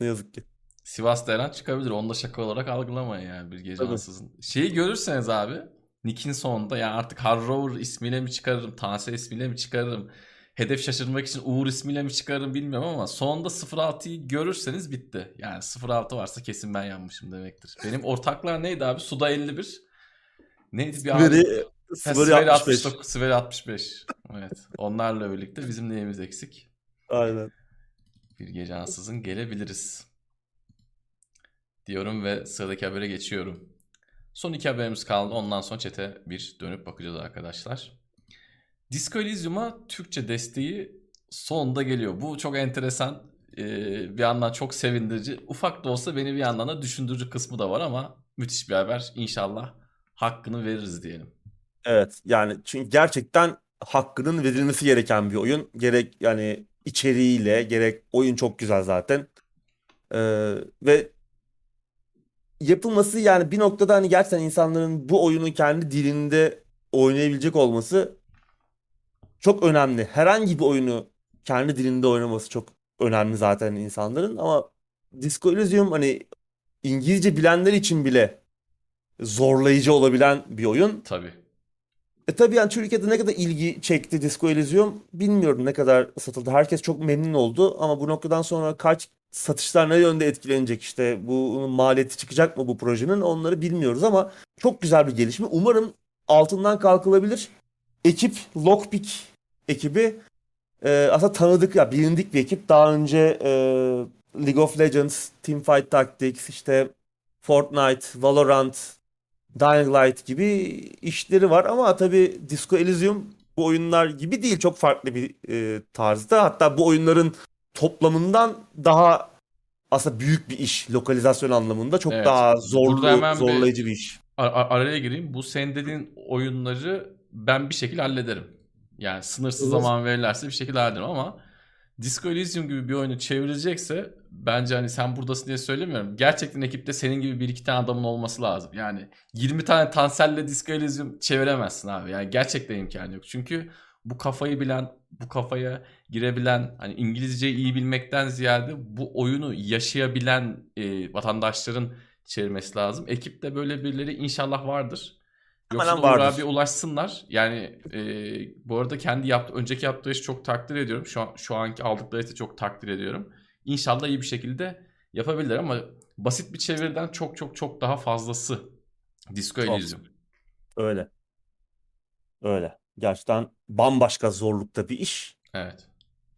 Ne yazık ki. Sivas Eren çıkabilir. Onu da şaka olarak algılamayın yani bir gece Tabii. Şeyi görürseniz abi Nick'in sonunda yani artık Harrower ismiyle mi çıkarırım, Tansel ismiyle mi çıkarırım, hedef şaşırmak için Uğur ismiyle mi çıkarırım bilmiyorum ama sonunda 06'yı görürseniz bitti. Yani 06 varsa kesin ben yanmışım demektir. Benim ortaklar neydi abi? Suda 51. Neydi bir abi? Siveri, Ha, Siveri Siveri 65. 69, Siveri 65. Evet. Onlarla birlikte bizim neyimiz eksik? Aynen. Bir gece ansızın gelebiliriz. Diyorum ve sıradaki habere geçiyorum. Son iki haberimiz kaldı. Ondan sonra çete bir dönüp bakacağız arkadaşlar. Disco Elysium'a Türkçe desteği sonunda geliyor. Bu çok enteresan. Ee, bir yandan çok sevindirici. Ufak da olsa beni bir yandan da düşündürücü kısmı da var ama müthiş bir haber. İnşallah hakkını veririz diyelim. Evet yani çünkü gerçekten hakkının verilmesi gereken bir oyun. Gerek yani içeriğiyle gerek oyun çok güzel zaten. Ee, ve yapılması yani bir noktada hani gerçekten insanların bu oyunu kendi dilinde oynayabilecek olması çok önemli. Herhangi bir oyunu kendi dilinde oynaması çok önemli zaten insanların ama Disco Elysium hani İngilizce bilenler için bile zorlayıcı olabilen bir oyun. Tabii. E tabii yani Türkiye'de ne kadar ilgi çekti Disco Elysium bilmiyorum ne kadar satıldı. Herkes çok memnun oldu ama bu noktadan sonra kaç satışlar ne yönde etkilenecek işte bu maliyeti çıkacak mı bu projenin onları bilmiyoruz ama çok güzel bir gelişme. Umarım altından kalkılabilir. Ekip Lockpick ekibi e, aslında tanıdık ya bilindik bir ekip. Daha önce e, League of Legends, Teamfight Tactics, işte Fortnite, Valorant, Dying Light gibi işleri var ama tabii Disco Elysium bu oyunlar gibi değil. Çok farklı bir e, tarzda. Hatta bu oyunların toplamından daha aslında büyük bir iş lokalizasyon anlamında. Çok Evet. daha zorlu, hemen bir- zorlayıcı bir iş. Ar- ar- araya gireyim. Bu senin dediğin oyunları ben bir şekilde hallederim. Yani sınırsız Evet. zaman verirlerse bir şekilde hallederim ama Disco Elysium gibi bir oyunu çevirecekse bence hani sen buradasın diye söylemiyorum. Gerçekten ekipte senin gibi bir iki tane adamın olması lazım. Yani 20 tane Tansel'le Disco Elysium çeviremezsin abi. Yani gerçekten imkanı yok. Çünkü bu kafayı bilen, bu kafaya girebilen, hani İngilizceyi iyi bilmekten ziyade bu oyunu yaşayabilen e, vatandaşların çevirmesi lazım. Ekipte böyle birileri inşallah vardır. Yoksa Uğur abi ulaşsınlar. Yani e, bu arada kendi yaptı, önceki yaptığı işi çok takdir ediyorum. Şu, an, şu anki aldıkları işi çok takdir ediyorum. İnşallah iyi bir şekilde yapabilirler ama basit bir çeviriden çok çok çok daha fazlası Disco. Elysium. Öyle. Öyle. Gerçekten bambaşka zorlukta bir iş. Evet.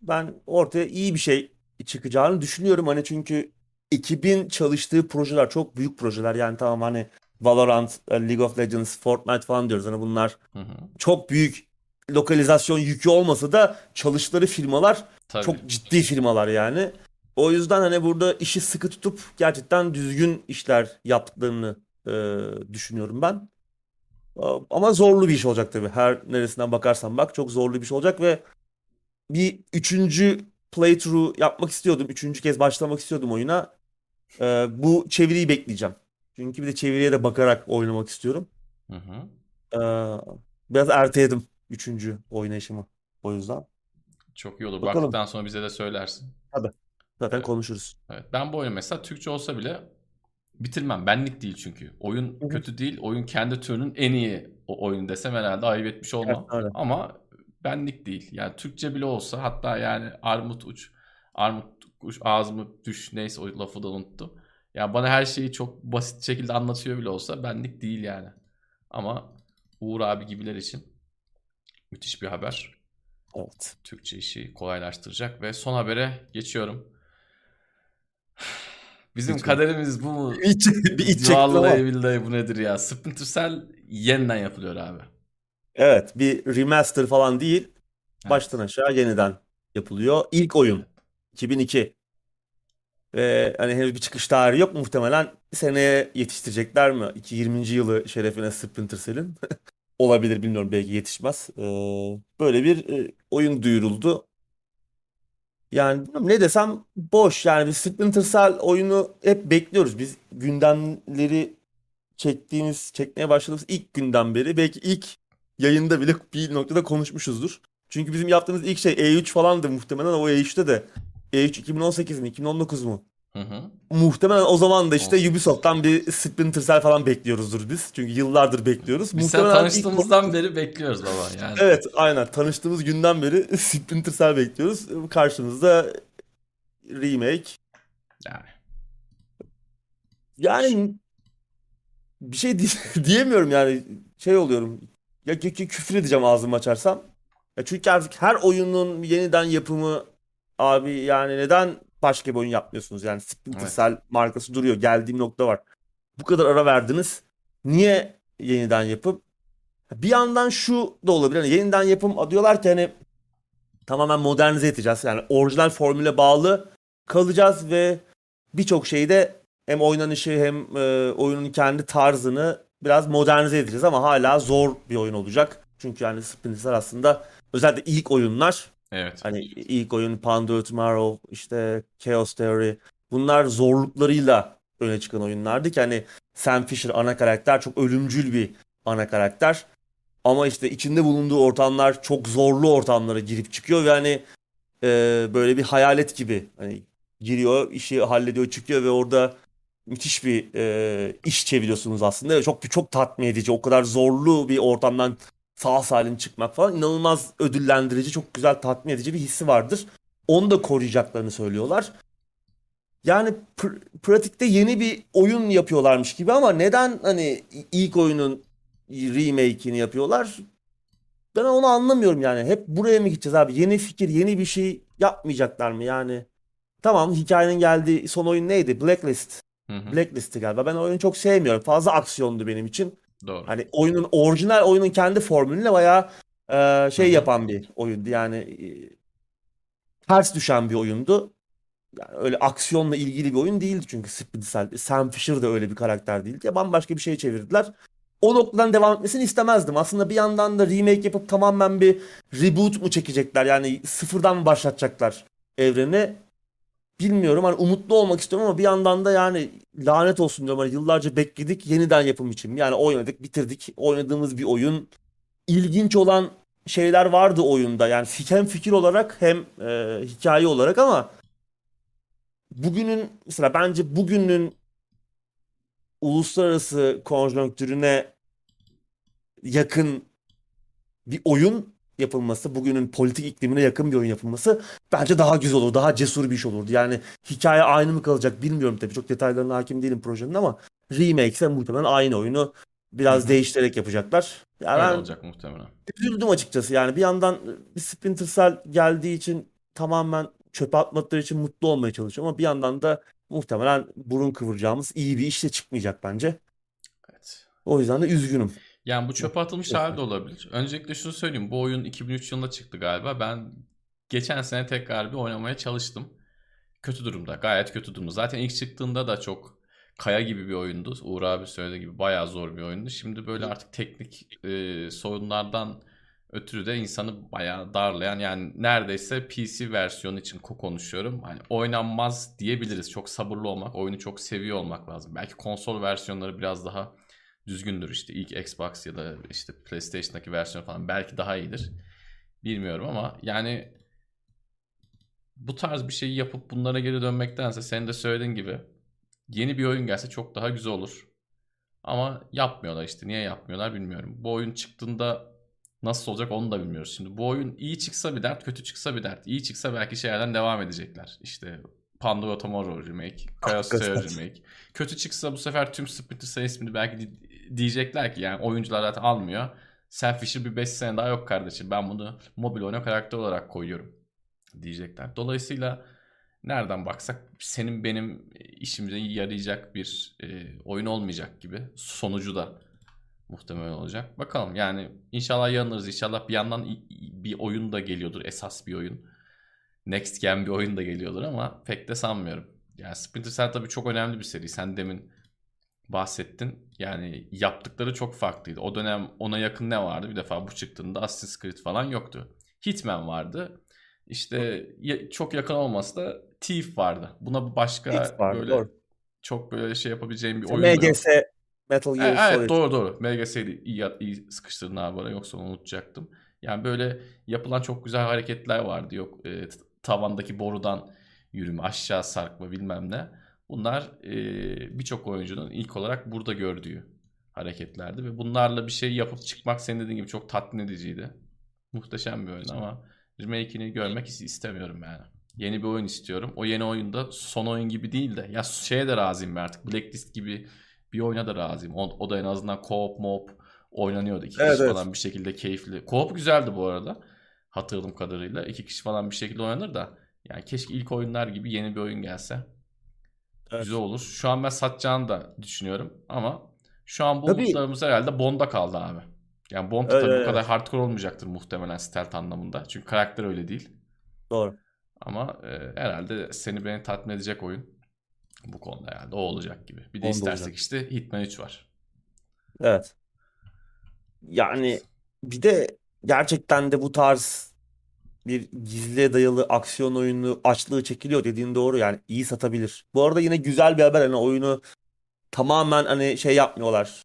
Ben ortaya iyi bir şey çıkacağını düşünüyorum. Hani çünkü ekibin çalıştığı projeler çok büyük projeler. Yani tamam hani Valorant, e, League of Legends, Fortnite falan diyoruz. Hani bunlar Hı hı. çok büyük lokalizasyon yükü olmasa da çalıştıkları firmalar Tabii. çok ciddi firmalar yani. O yüzden hani burada işi sıkı tutup gerçekten düzgün işler yaptıklarını e, düşünüyorum ben. A- Ama zorlu bir iş olacak tabii. Her neresinden bakarsan bak çok zorlu bir iş olacak ve bir üçüncü playthrough yapmak istiyordum. Üçüncü kez başlamak istiyordum oyuna. E, bu çeviriyi bekleyeceğim. Çünkü bir de çeviriye de bakarak oynamak istiyorum. Hı hı. E, biraz erteledim üçüncü oynayışımı. O yüzden. Çok iyi olur. Bakalım. Baktıktan sonra bize de söylersin. Zaten Evet. konuşuruz. Evet. Ben bu oyunu mesela Türkçe olsa bile bitirmem. Benlik değil çünkü. Oyun Hı hı. kötü değil. Oyun kendi türünün en iyi o oyun desem herhalde ayıp etmiş olmam. Evet, öyle. Ama benlik değil. Yani Türkçe bile olsa hatta yani armut uç, armut uç, ağzımı düş neyse o lafı da unuttum. Ya bana her şeyi çok basit şekilde anlatıyor bile olsa benlik değil yani. Ama Uğur abi gibiler için müthiş bir haber. Evet. Türkçe işi kolaylaştıracak ve son habere geçiyorum. Bizim Lütfen. kaderimiz bu mu? İç, bir iç. Vallahi billahi bu nedir ya? Splinter Cell yeniden yapılıyor abi. Evet, bir remaster falan değil. Evet. Baştan aşağı yeniden yapılıyor. İlk oyun 2002. Ve hani henüz bir çıkış tarihi yok. Muhtemelen seneye yetiştirecekler mi? 2020. yılı şerefine Splinter Cell'in. Olabilir bilmiyorum belki yetişmez. Ee, böyle bir e, oyun duyuruldu. Yani ne desem boş. Yani bir Splinter Cell oyunu hep bekliyoruz. Biz gündemleri çektiğimiz, çekmeye başladığımız ilk günden beri belki ilk yayında bile bir noktada konuşmuşuzdur. Çünkü bizim yaptığımız ilk şey E3 falandı muhtemelen o E3'te de E3 2018 mi 2019 mu? Hı hı. Muhtemelen o zaman da işte. Ubisoft'tan bir Splinter Cell falan bekliyoruzdur biz. Çünkü yıllardır bekliyoruz. Biz sen Muhtemelen ilk- tanıştığımızdan beri bekliyoruz baba yani. Evet aynen tanıştığımız günden beri Splinter Cell bekliyoruz. Karşımızda remake. Yani. Yani bir şey di- diyemiyorum yani şey oluyorum. Ya kü- küfür edeceğim ağzımı açarsam. Ya çünkü artık her oyunun yeniden yapımı abi yani neden başka bir oyun yapmıyorsunuz? Yani Splinter Evet. Cell markası duruyor. Geldiğim nokta var. Bu kadar ara verdiniz. Niye yeniden yapıp bir yandan şu da olabilir. Hani yeniden yapım diyorlar ki hani tamamen modernize edeceğiz. Yani orijinal formüle bağlı kalacağız ve birçok şeyde hem oynanışı hem e, oyunun kendi tarzını biraz modernize edeceğiz ama hala zor bir oyun olacak. Çünkü yani Splinter Cell aslında özellikle ilk oyunlar Evet. hani ilk oyun Panzer Tomorrow işte Chaos Theory bunlar zorluklarıyla öne çıkan oyunlardı ki hani Sam Fisher ana karakter çok ölümcül bir ana karakter. Ama işte içinde bulunduğu ortamlar çok zorlu ortamlara girip çıkıyor ve hani e, böyle bir hayalet gibi hani giriyor, işi hallediyor, çıkıyor ve orada müthiş bir e, iş çeviriyorsunuz aslında. Çok çok tatmin edici. O kadar zorlu bir ortamdan sağ salim çıkmak falan inanılmaz ödüllendirici, çok güzel tatmin edici bir hissi vardır. Onu da koruyacaklarını söylüyorlar. Yani pr- pratikte yeni bir oyun yapıyorlarmış gibi ama neden hani ilk oyunun remake'ini yapıyorlar? Ben onu anlamıyorum yani. Hep buraya mı gideceğiz abi? Yeni fikir, yeni bir şey yapmayacaklar mı yani? Tamam hikayenin geldiği son oyun neydi? Blacklist. Hı hı. Blacklist'i galiba. Ben oyunu çok sevmiyorum. Fazla aksiyondu benim için. Doğru. Hani oyunun orijinal oyunun kendi formülüne bayağı e, şey Hı hı. yapan bir oyundu. Yani e, ters düşen bir oyundu. Yani öyle aksiyonla ilgili bir oyun değildi çünkü Splinter. Sam Fisher de öyle bir karakter değildi. Ya bambaşka bir şey çevirdiler. O noktadan devam etmesini istemezdim. Aslında bir yandan da remake yapıp tamamen bir reboot mu çekecekler? Yani sıfırdan mı başlatacaklar evreni? Bilmiyorum. Hani umutlu olmak istiyorum ama bir yandan da yani lanet olsun diyorum. Hani yıllarca bekledik yeniden yapım için. Yani oynadık, bitirdik. Oynadığımız bir oyun. İlginç olan şeyler vardı oyunda. Yani hem fikir olarak hem e, hikaye olarak ama bugünün mesela bence bugünün uluslararası konjonktürüne yakın bir oyun yapılması, bugünün politik iklimine yakın bir oyun yapılması bence daha güzel olur, daha cesur bir iş olurdu. Yani hikaye aynı mı kalacak bilmiyorum tabii. Çok detaylarına hakim değilim projenin ama remake ise muhtemelen aynı oyunu biraz Hı hı. değiştirerek yapacaklar. Yani Öyle ben olacak muhtemelen. üzüldüm açıkçası. Yani bir yandan bir Splinter Cell geldiği için tamamen çöpe atmadıkları için mutlu olmaya çalışıyorum ama bir yandan da muhtemelen burun kıvıracağımız iyi bir işle çıkmayacak bence. Evet. O yüzden de üzgünüm. Yani bu çöpe atılmış hali de olabilir. Öncelikle şunu söyleyeyim. Bu oyun 2003 yılında çıktı galiba. Ben geçen sene tekrar bir oynamaya çalıştım. Kötü durumda. Gayet kötü durumda. Zaten ilk çıktığında da çok kaya gibi bir oyundu. Uğur abi söylediği gibi bayağı zor bir oyundu. Şimdi böyle artık teknik e, sorunlardan ötürü de insanı bayağı darlayan yani neredeyse PC versiyonu için ko- konuşuyorum. Hani oynanmaz diyebiliriz. Çok sabırlı olmak, oyunu çok seviyor olmak lazım. Belki konsol versiyonları biraz daha düzgündür işte ilk Xbox ya da işte PlayStation'daki versiyon falan belki daha iyidir. Bilmiyorum ama yani bu tarz bir şeyi yapıp bunlara geri dönmektense senin de söylediğin gibi yeni bir oyun gelse çok daha güzel olur. Ama yapmıyorlar işte. Niye yapmıyorlar bilmiyorum. Bu oyun çıktığında nasıl olacak onu da bilmiyoruz. Şimdi bu oyun iyi çıksa bir dert, kötü çıksa bir dert. İyi çıksa belki şeylerden devam edecekler. İşte Pandora Tomorrow remake, Chaos Theory remake. Kötü çıksa bu sefer tüm Splinter Cell ismini belki diyecekler ki yani oyuncular zaten almıyor. Sam Fisher bir 5 sene daha yok kardeşim. Ben bunu mobil oyuna karakter olarak koyuyorum diyecekler. Dolayısıyla nereden baksak senin benim işimize yarayacak bir e, oyun olmayacak gibi. Sonucu da muhtemelen olacak. Bakalım yani inşallah yanılırız. İnşallah bir yandan bir oyun da geliyordur. Esas bir oyun. Next Gen bir oyun da geliyordur ama pek de sanmıyorum. Yani Splinter Cell tabii çok önemli bir seri. Sen demin bahsettin. Yani yaptıkları çok farklıydı. O dönem ona yakın ne vardı? Bir defa bu çıktığında Assassin's Creed falan yoktu. Hitman vardı. İşte çok yakın olmasa da Thief vardı. Buna başka Thief vardı, böyle doğru. çok böyle şey yapabileceğim bir oyun da yok. MGS Metal E, Gear Evet Solid. doğru doğru. MGS'yi iyi, iyi sıkıştırdın abi oraya yoksa onu unutacaktım. Yani böyle yapılan çok güzel hareketler vardı. Yok e, tavandaki borudan yürüme, aşağı sarkma bilmem ne. Bunlar e, birçok oyuncunun ilk olarak burada gördüğü hareketlerdi ve bunlarla bir şey yapıp çıkmak senin dediğin gibi çok tatmin ediciydi. Muhteşem bir oyun ama remake'ini görmek is- istemiyorum yani. Yeni bir oyun istiyorum. O yeni oyunda son oyun gibi değil de ya şeye de razıyım ben artık. Blacklist gibi bir oyuna da razıyım. O, o da en azından co-op mo oynanıyordu. İki Evet, kişi evet. falan bir şekilde keyifli. Co-op güzeldi bu arada. Hatırladığım kadarıyla. İki kişi falan bir şekilde oynanır da. Yani keşke ilk oyunlar gibi yeni bir oyun gelse. Evet. Güzel olur. Şu an ben satacağını da düşünüyorum ama şu an bu Tabii. umutlarımız herhalde Bond'a kaldı abi. Yani Bond Evet, tabii bu evet. kadar hardcore olmayacaktır muhtemelen stealth anlamında. Çünkü karakter öyle değil. Doğru. Ama e, herhalde seni beni tatmin edecek oyun bu konuda herhalde o olacak gibi. Bir de Bond istersek olacak. işte Hitman 3 var. Evet. Yani bir de gerçekten de bu tarz bir gizliye dayalı aksiyon oyunu açlığı çekiliyor dediğin doğru yani iyi satabilir. Bu arada yine güzel bir haber hani oyunu tamamen hani şey yapmıyorlar.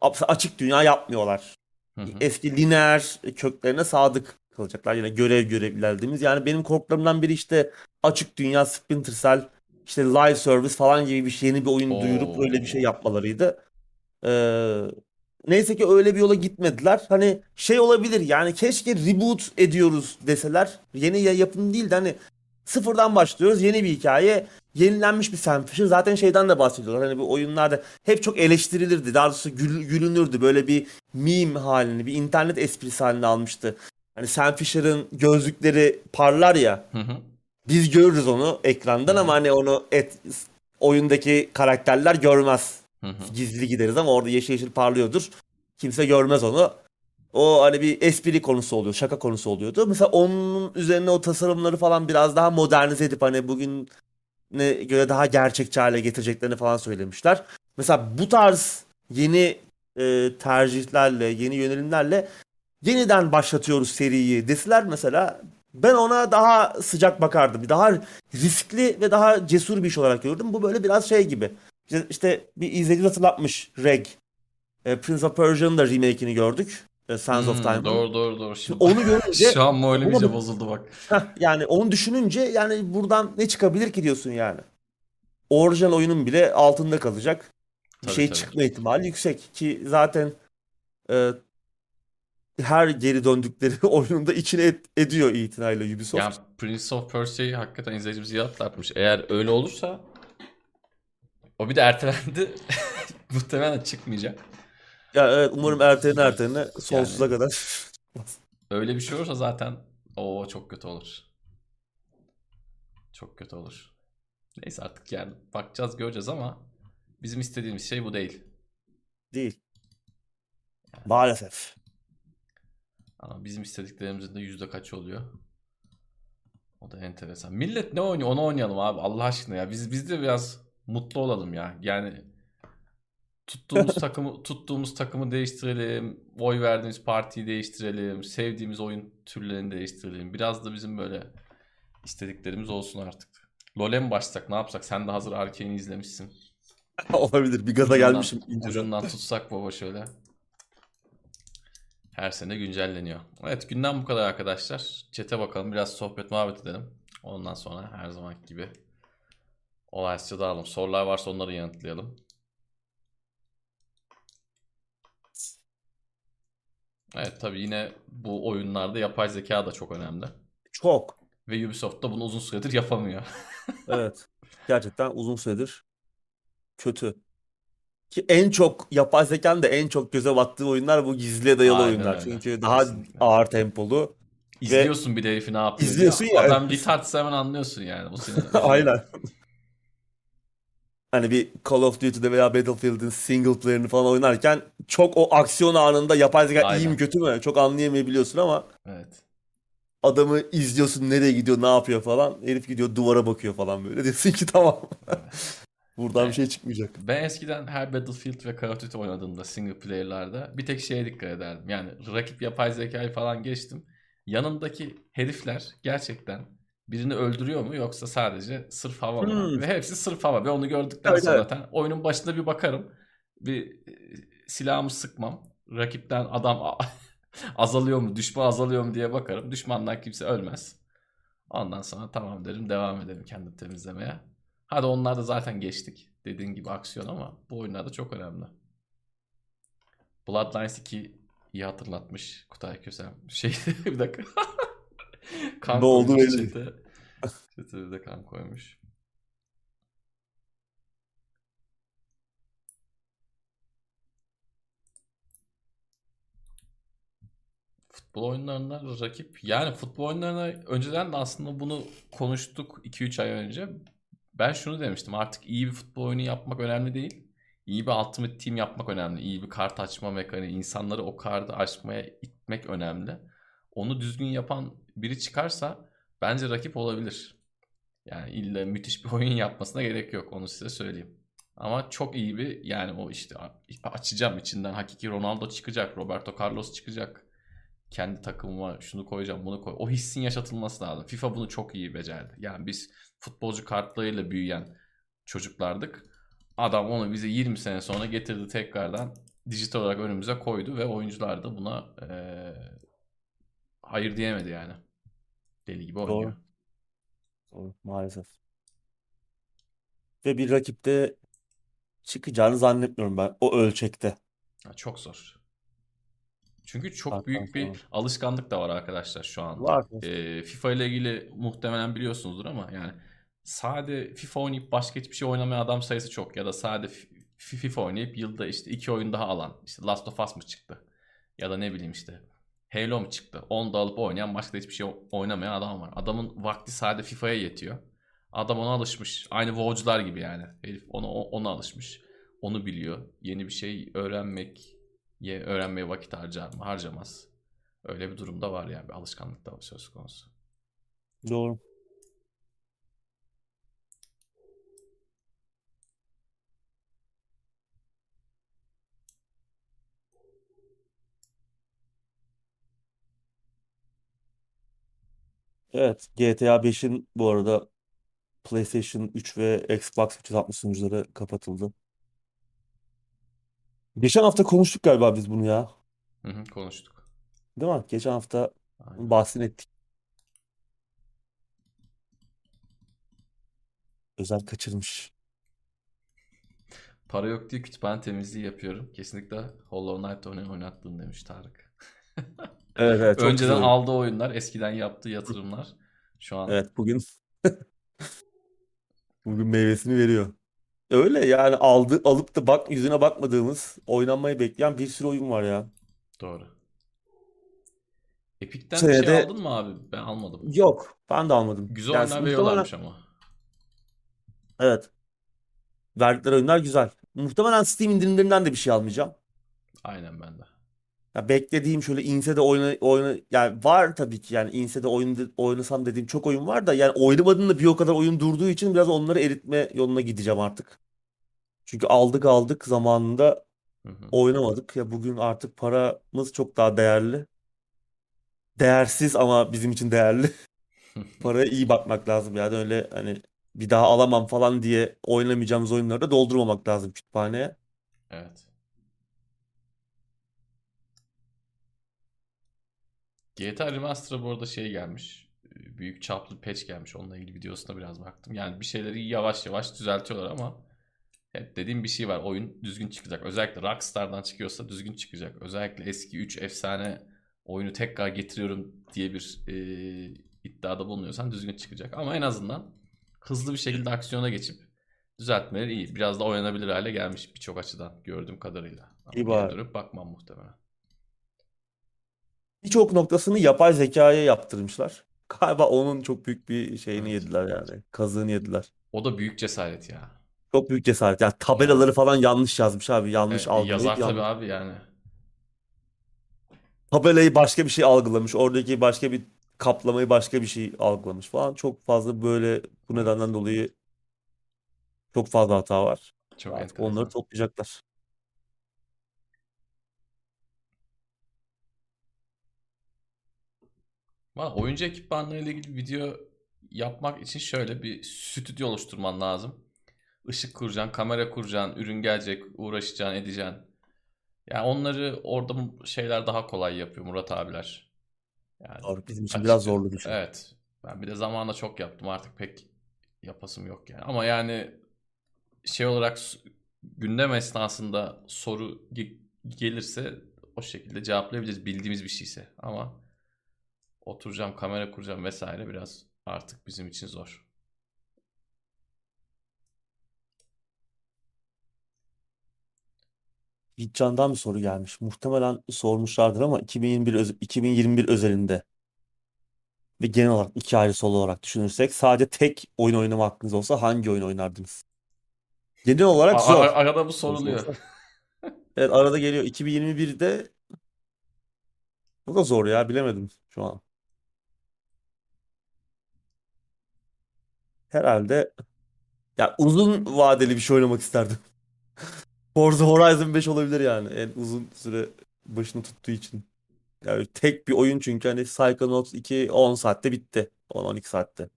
Açık dünya yapmıyorlar. Hı hı. Eski lineer köklerine sadık kalacaklar. Yine görev görev ilerlediğimiz. Yani benim korkularımdan biri işte açık dünya Splinter Cell işte live service falan gibi bir şey yeni bir oyun duyurup öyle bir şey yapmalarıydı. Ee, neyse ki öyle bir yola gitmediler. Hani şey olabilir yani keşke reboot ediyoruz deseler. Yeni ya- yapım değil de hani sıfırdan başlıyoruz. Yeni bir hikaye. Yenilenmiş bir Fisher. Zaten şeyden de bahsediyorlar. Hani bu oyunlarda hep çok eleştirilirdi. Daha doğrusu gül- gülünürdü. Böyle bir meme halini, bir internet esprisi halini almıştı. Hani Sam Fisher'ın gözlükleri parlar ya. Hı hı. Biz görürüz onu ekrandan Hı ama hı. hani onu et, oyundaki karakterler görmez. Hı hı. Gizli gideriz ama orada yeşil yeşil parlıyordur. Kimse görmez onu. O hani bir espri konusu oluyor, şaka konusu oluyordu. Mesela onun üzerine o tasarımları falan biraz daha modernize edip hani bugün ne göre daha gerçekçi hale getireceklerini falan söylemişler. Mesela bu tarz yeni e, tercihlerle, yeni yönelimlerle yeniden başlatıyoruz seriyi deseler mesela ben ona daha sıcak bakardım. Daha riskli ve daha cesur bir iş olarak gördüm. Bu böyle biraz şey gibi. İşte, işte bir izleyici hatırlatmış Reg. E, Prince of Persia'nın da remake'ini gördük. E, Sands of Hmm, Time'ın. doğru doğru doğru. Şimdi, Onu görünce şu an öyle Ama iyice bu- bozuldu bak. Heh, yani onu düşününce yani buradan ne çıkabilir ki diyorsun yani. Orijinal oyunun bile altında kalacak. Bir şey tabii. çıkma ihtimali yüksek ki zaten e, her geri döndükleri oyununda içine et- ediyor itinayla Ubisoft. Yani Prince of Persia'yı hakikaten izleyicimiz iyi atlatmış. Eğer öyle olursa o bir de ertelendi. Muhtemelen çıkmayacak. Ya evet umarım ertelene ertelene sonsuza Yani- kadar. Öyle bir şey olursa zaten o çok kötü olur. Çok kötü olur. Neyse artık yani bakacağız göreceğiz ama bizim istediğimiz şey bu değil. Değil. Maalesef. Ama bizim istediklerimizin de yüzde kaç oluyor? O da enteresan. Millet ne oynuyor onu oynayalım abi Allah aşkına ya. Biz biz de biraz mutlu olalım ya. Yani tuttuğumuz takımı tuttuğumuz takımı değiştirelim. Oy verdiğimiz partiyi değiştirelim. Sevdiğimiz oyun türlerini değiştirelim. Biraz da bizim böyle istediklerimiz olsun artık. LoL'e mi başlasak ne yapsak? Sen de hazır Arkane'i izlemişsin. Olabilir. Bir gaza gelmişim. Ucundan tutsak baba şöyle. Her sene güncelleniyor. Evet günden bu kadar arkadaşlar. Çete bakalım biraz sohbet muhabbet edelim. Ondan sonra her zaman gibi olaysızca dağılalım. Sorular varsa onları yanıtlayalım. Evet tabii yine bu oyunlarda yapay zeka da çok önemli. Çok. Ve Ubisoft da bunu uzun süredir yapamıyor. Evet. Gerçekten uzun süredir kötü. Ki en çok yapay zekanın da en çok göze battığı oyunlar bu gizliye dayalı Aynen oyunlar. öyle. Çünkü daha Kesinlikle. ağır tempolu. İzliyorsun bir de herifi ne yapıyor. İzliyorsun ya. Adam bir tartsa hemen anlıyorsun yani. Bu senin Aynen. Hani bir Call of Duty'de veya Battlefield'in single player'ını falan oynarken çok o aksiyon anında yapay zeka iyi mi kötü mü çok anlayamayabiliyorsun ama Evet. adamı izliyorsun nereye gidiyor ne yapıyor falan. Herif gidiyor duvara bakıyor falan böyle. Diyorsun ki tamam. Buradan bir şey çıkmayacak. Ben eskiden her Battlefield ve Call of Duty oynadığımda single player'larda bir tek şeye dikkat ederdim. Yani rakip yapay zekayı falan geçtim. Yanındaki herifler gerçekten birini öldürüyor mu yoksa sadece sırf hava mı? Hmm. Ve hepsi sırf hava. Ve onu gördükten sonra zaten oyunun başında bir bakarım. Bir e, silahımı sıkmam. Rakipten adam azalıyor mu, düşman azalıyor mu diye bakarım. Düşmandan kimse ölmez. Ondan sonra tamam derim devam edelim kendim temizlemeye. Hadi onlar da zaten geçtik. Dediğin gibi aksiyon ama bu oyunlarda çok önemli. Bloodlines 2 iyi hatırlatmış Kutay Kösem. Şey bir dakika. kan Ne oldu. Chat'e bir de kan koymuş. Futbol oyunlarında rakip yani futbol oyunlarına önceden de aslında bunu konuştuk 2-3 ay önce. Ben şunu demiştim artık iyi bir futbol oyunu yapmak önemli değil. İyi bir Ultimate Team yapmak önemli. İyi bir kart açma mekaniği, insanları o kartı açmaya itmek önemli. Onu düzgün yapan biri çıkarsa bence rakip olabilir. Yani illa müthiş bir oyun yapmasına gerek yok onu size söyleyeyim. Ama çok iyi bir yani o işte açacağım içinden hakiki Ronaldo çıkacak, Roberto Carlos çıkacak. kendi takımıma şunu koyacağım bunu koy. O hissin yaşatılması lazım. FIFA bunu çok iyi becerdi. Yani biz futbolcu kartlarıyla büyüyen çocuklardık. Adam onu bize 20 sene sonra getirdi tekrardan dijital olarak önümüze koydu ve oyuncular da buna eee, hayır diyemedi yani. Deli gibi oynuyor. Doğru. Doğru, maalesef. Ve bir rakipte çıkacağını zannetmiyorum ben o ölçekte. Ya çok zor. Çünkü çok Karttan büyük bir sonra. alışkanlık da var arkadaşlar şu anda. Var. Ee, FIFA ile ilgili muhtemelen biliyorsunuzdur ama yani sade FIFA oynayıp başka hiçbir şey oynamayan adam sayısı çok ya da sade FIFA oynayıp yılda işte iki oyun daha alan işte Last of Us mı çıktı ya da ne bileyim işte Halo mu çıktı onu da alıp oynayan başka hiçbir şey oynamayan adam var. Adamın vakti sade FIFA'ya yetiyor. Adam ona alışmış. Aynı WoW'cular gibi yani. Herif ona, ona alışmış. Onu biliyor. Yeni bir şey öğrenmek ye öğrenmeye vakit harcar mı? Harcamaz. Öyle bir durumda var yani. Bir alışkanlık da söz konusu. Doğru. Evet, GTA 5'in bu arada PlayStation 3 ve Xbox 360 sunucuları kapatıldı. Geçen hafta konuştuk galiba biz bunu ya. Hı hı, konuştuk. Değil mi? Geçen hafta Aynen. bahsini ettik. Özel kaçırmış. Para yok diye kütüphane temizliği yapıyorum. Kesinlikle Hollow Knight oyunu oynattın demiş Tarık. Evet evet Önceden güzel. aldığı oyunlar, eskiden yaptığı yatırımlar. Şu an Evet bugün bugün meyvesini veriyor. Öyle yani aldı alıp da bak yüzüne bakmadığımız oynanmayı bekleyen bir sürü oyun var ya. doğru. Epic'ten sene bir şey de aldın mı abi? Ben almadım. yok. Ben de almadım. Güzel Yani oyunlar muhtemelen veriyorlarmış ama. evet verdikleri oyunlar güzel. Muhtemelen Steam indirimlerinden de bir şey almayacağım. Aynen ben de. Ya beklediğim şöyle Inse'de oyna, oyna yani var tabii ki yani Inse'de oyun, oynasam dediğim çok oyun var da yani oynamadığım da bir o kadar oyun durduğu için biraz onları eritme yoluna gideceğim artık. Çünkü aldık aldık zamanında Hı hı. oynamadık. Ya bugün artık paramız çok daha değerli. Değersiz ama bizim için değerli. Paraya iyi bakmak lazım yani öyle hani bir daha alamam falan diye oynamayacağımız oyunları da doldurmamak lazım kütüphaneye. Evet. GTA Remaster'a bu arada şey gelmiş. Büyük çaplı patch gelmiş. Onunla ilgili videosuna biraz baktım. Yani bir şeyleri yavaş yavaş düzeltiyorlar ama hep dediğim bir şey var. Oyun düzgün çıkacak. Özellikle Rockstar'dan çıkıyorsa düzgün çıkacak. Özellikle eski 3 efsane oyunu tekrar getiriyorum diye bir e, iddiada bulunuyorsan düzgün çıkacak. Ama en azından hızlı bir şekilde aksiyona geçip düzeltmeleri iyi. Biraz da oynanabilir hale gelmiş birçok açıdan gördüğüm kadarıyla. Ama İyi bari. dönüp bakmam muhtemelen. Birçok noktasını yapay zekaya yaptırmışlar. Galiba onun çok büyük bir şeyini Evet. yediler yani. Kazığını yediler. O da büyük cesaret ya. Çok büyük cesaret. Yani tabelaları falan yanlış yazmış abi. Yanlış e, algılayıp yazar tabii yanlış. abi yani. Tabelayı başka bir şey algılamış. Oradaki başka bir kaplamayı başka bir şey algılamış falan. Çok fazla böyle bu Evet. nedenden dolayı çok fazla hata var. Çok Artık onları enteresan. toplayacaklar. Valla oyuncu ekipmanlarıyla ilgili video yapmak için şöyle bir stüdyo oluşturman lazım. Işık kuracaksın, kamera kuracaksın, ürün gelecek, uğraşacaksın, edeceksin. Yani onları orada şeyler daha kolay yapıyor Murat abiler. Yani Doğru. Bizim için biraz açıkça. zorlu bir şey. Evet. Ben bir de zamanla çok yaptım. Artık pek yapasım yok yani. Ama yani şey olarak gündem esnasında soru ge- gelirse o şekilde cevaplayabiliriz bildiğimiz bir şeyse. Ama oturacağım, kamera kuracağım vesaire biraz artık bizim için zor. Yiğitcan'dan bir soru gelmiş. Muhtemelen sormuşlardır ama 2021 öz- 2021 özelinde ve genel olarak iki ayrı solo olarak düşünürsek sadece tek oyun oynama hakkınız olsa hangi oyun oynardınız? Genel olarak zor. a- arada bu soru soruluyor. Evet arada geliyor. 2021'de bu da zor ya bilemedim şu an. Herhalde ya uzun vadeli bir şey oynamak isterdim. Forza Horizon 5 olabilir yani en uzun süre başını tuttuğu için. Yani tek bir oyun çünkü hani Psychonauts 2 10 saatte bitti. 10-12 saatte.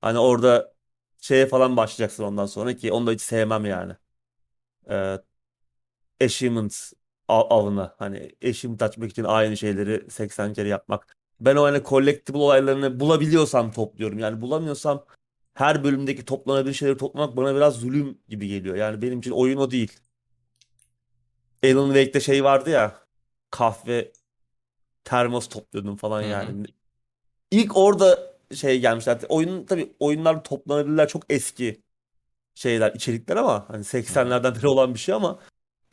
Hani orada şeye falan başlayacaksın ondan sonra ki onu da hiç sevmem yani. Ee, achievement av- avına hani achievement açmak için aynı şeyleri 80 kere yapmak. Ben o hani collectible olaylarını bulabiliyorsam topluyorum. Yani bulamıyorsam her bölümdeki toplanabilir şeyleri toplamak bana biraz zulüm gibi geliyor. Yani benim için oyun o değil. Alan Wake'de şey vardı ya kahve termos topluyordum falan Hı hı. yani. İlk orada şey gelmişler. Oyun tabii oyunlar toplanabilirler çok eski şeyler, içerikler ama hani 80'lerden beri olan bir şey ama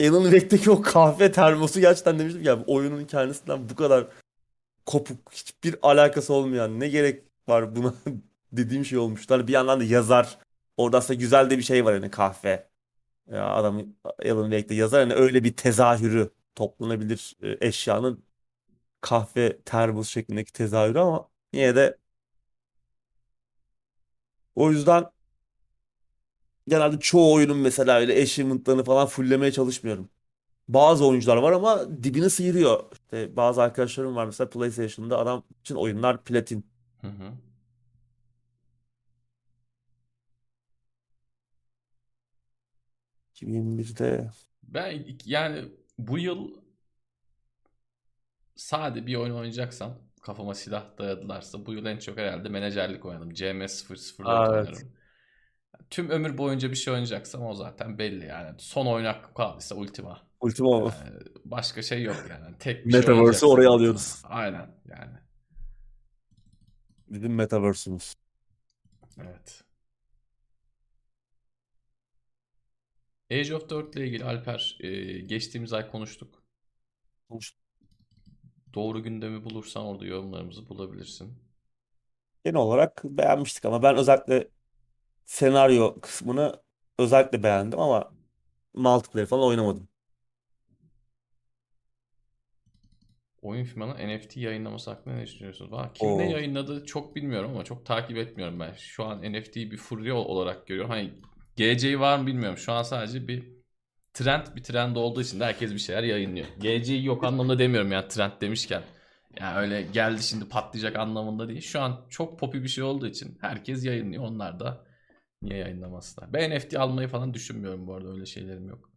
Alan Wake'deki o kahve termosu gerçekten demiştim ya oyunun kendisinden bu kadar kopuk, hiçbir alakası olmayan ne gerek var buna dediğim şey olmuştu. Hani bir yandan da yazar orada aslında güzel de bir şey var hani kahve. Ya adam Alan Wake'de yazar hani öyle bir tezahürü toplanabilir e, eşyanın kahve termos şeklindeki tezahürü ama yine de o yüzden genelde çoğu oyunun mesela öyle achievement'larını falan fulllemeye çalışmıyorum. Bazı oyuncular var ama dibini sıyırıyor. İşte bazı arkadaşlarım var mesela PlayStation'da adam için oyunlar platin. Hı hı. 2021'de Ben yani bu yıl sade bir oyun oynayacaksam kafama silah dayadılarsa bu yıl en çok herhalde menajerlik oynadım. CM004 Aa, evet. oynarım. Tüm ömür boyunca bir şey oynayacaksam o zaten belli yani. Son oynak kaldıysa Ultima. Ultima Yani başka şey yok yani. Tek bir şey Metaverse'ü oynayacaksam oraya alıyoruz. Aynen yani. Bizim Metaverse'ümüz. Evet. Age of 4 ile ilgili Alper e, geçtiğimiz ay konuştuk. Konuştuk. Doğru gündemi bulursan orada yorumlarımızı bulabilirsin. Genel olarak beğenmiştik ama ben özellikle senaryo kısmını özellikle beğendim ama multiplayer falan oynamadım. Oyun firmanın NFT yayınlaması hakkında ne düşünüyorsunuz? Valla kim ne O yayınladı çok bilmiyorum ama çok takip etmiyorum ben. Şu an NFT'yi bir furya olarak görüyorum. Hani geleceği var mı bilmiyorum. Şu an sadece bir trend bir trend olduğu için de herkes bir şeyler yayınlıyor. Geleceği yok anlamında demiyorum yani trend demişken. Yani öyle geldi şimdi patlayacak anlamında değil. Şu an çok popi bir şey olduğu için herkes yayınlıyor. Onlar da niye yayınlamasınlar? Ben NFT almayı falan düşünmüyorum bu arada öyle şeylerim yok.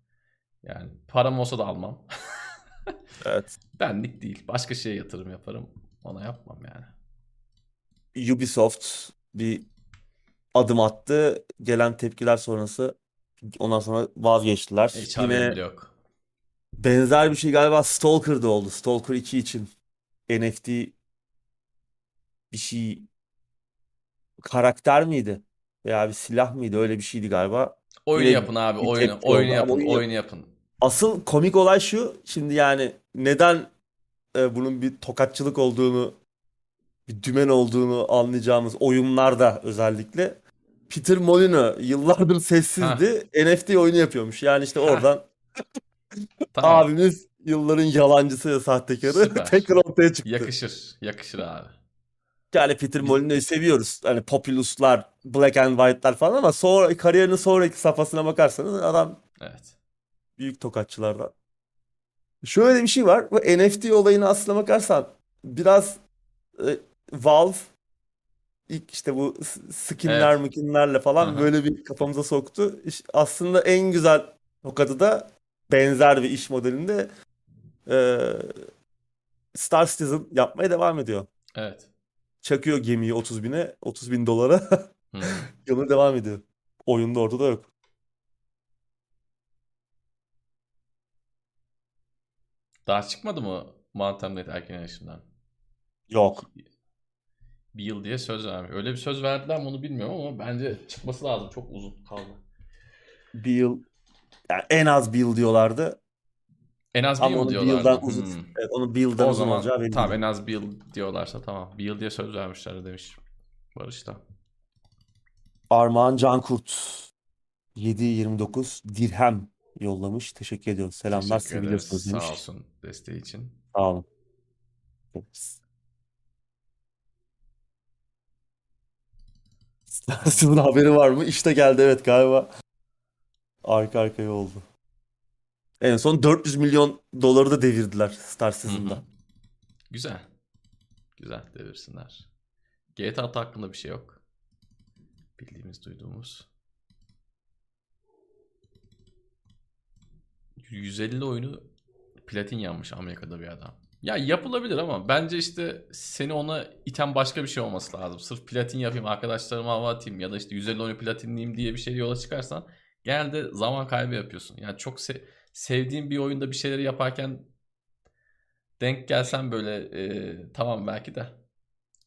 Yani param olsa da almam. evet. Benlik değil. Başka şeye yatırım yaparım. Ona yapmam yani. Ubisoft bir adım attı. Gelen tepkiler sonrası ondan sonra vazgeçtiler. Hiç Yine bile yok. benzer bir şey galiba Stalker'da oldu. Stalker 2 için NFT bir şey karakter miydi? Veya bir silah mıydı? Öyle bir şeydi galiba. Oyunu Yine yapın abi. bir Oyunu. tepki Oyunu oldu ama yapın. oyun yap- Oyunu yapın. Asıl komik olay şu. Şimdi yani neden e, bunun bir tokatçılık olduğunu, bir dümen olduğunu anlayacağımız oyunlarda özellikle Peter Molyneux yıllardır sessizdi. NFT oyunu yapıyormuş. Yani işte oradan Tamam. abimiz yılların yalancısı ve sahtekarı Süper. tekrar ortaya çıktı. Yakışır. Yakışır abi. Yani Peter Molyneux'u seviyoruz. Hani Populus'lar, Black and White'lar falan ama sonra kariyerinin sonraki safhasına bakarsanız adam Evet. büyük tokatçılardan. Şöyle bir şey var. Bu NFT olayını aslına bakarsan biraz e, Valve ilk işte bu skinler Evet. mıkinlerle falan Aha. böyle bir kafamıza soktu. Aslında en güzel tokadı da benzer bir iş modelinde e, Star Citizen yapmaya devam ediyor. Evet. Çakıyor gemiyi 30 bine, 30 bin dolara Hı. yoluna devam ediyor. Oyunda ortada yok. Daha çıkmadı mı Mountain Blade erken erişimden? Yok. Bir yıl diye söz vermiş. Öyle bir söz verdiler mi onu bilmiyorum ama bence çıkması lazım. Çok uzun kaldı. Bir yıl yani en az bir yıl diyorlardı. En az bir yıl onu bir diyorlardı. yıldan uzun Hmm. evet, onun bir yıldan O uzun zaman olacağı belli tamam en az bir yıl diyorlarsa tamam. Bir yıl diye söz vermişler demiş Barış da. Armağan Cankurt 7.29 dirhem yollamış. Teşekkür ediyoruz. Selamlar Teşekkür ederiz. Sağ olsun desteği için. Sağ olun. Sizin haberi var mı? İşte geldi evet galiba. Arka arkaya oldu. En son 400 milyon doları da devirdiler Star. Citizen'da. Güzel. Güzel devirsinler. GTA 6 hakkında bir şey yok. Bildiğimiz, duyduğumuz. 150 oyunu platin yanmış Amerika'da bir adam. Ya yapılabilir ama bence işte seni ona iten başka bir şey olması lazım. Sırf platin yapayım, arkadaşlarıma hava atayım ya da işte 150 oyunu platinleyeyim diye bir şey yola çıkarsan genelde zaman kaybı yapıyorsun. Yani çok se- sevdiğin bir oyunda bir şeyleri yaparken denk gelsen böyle e, tamam belki de.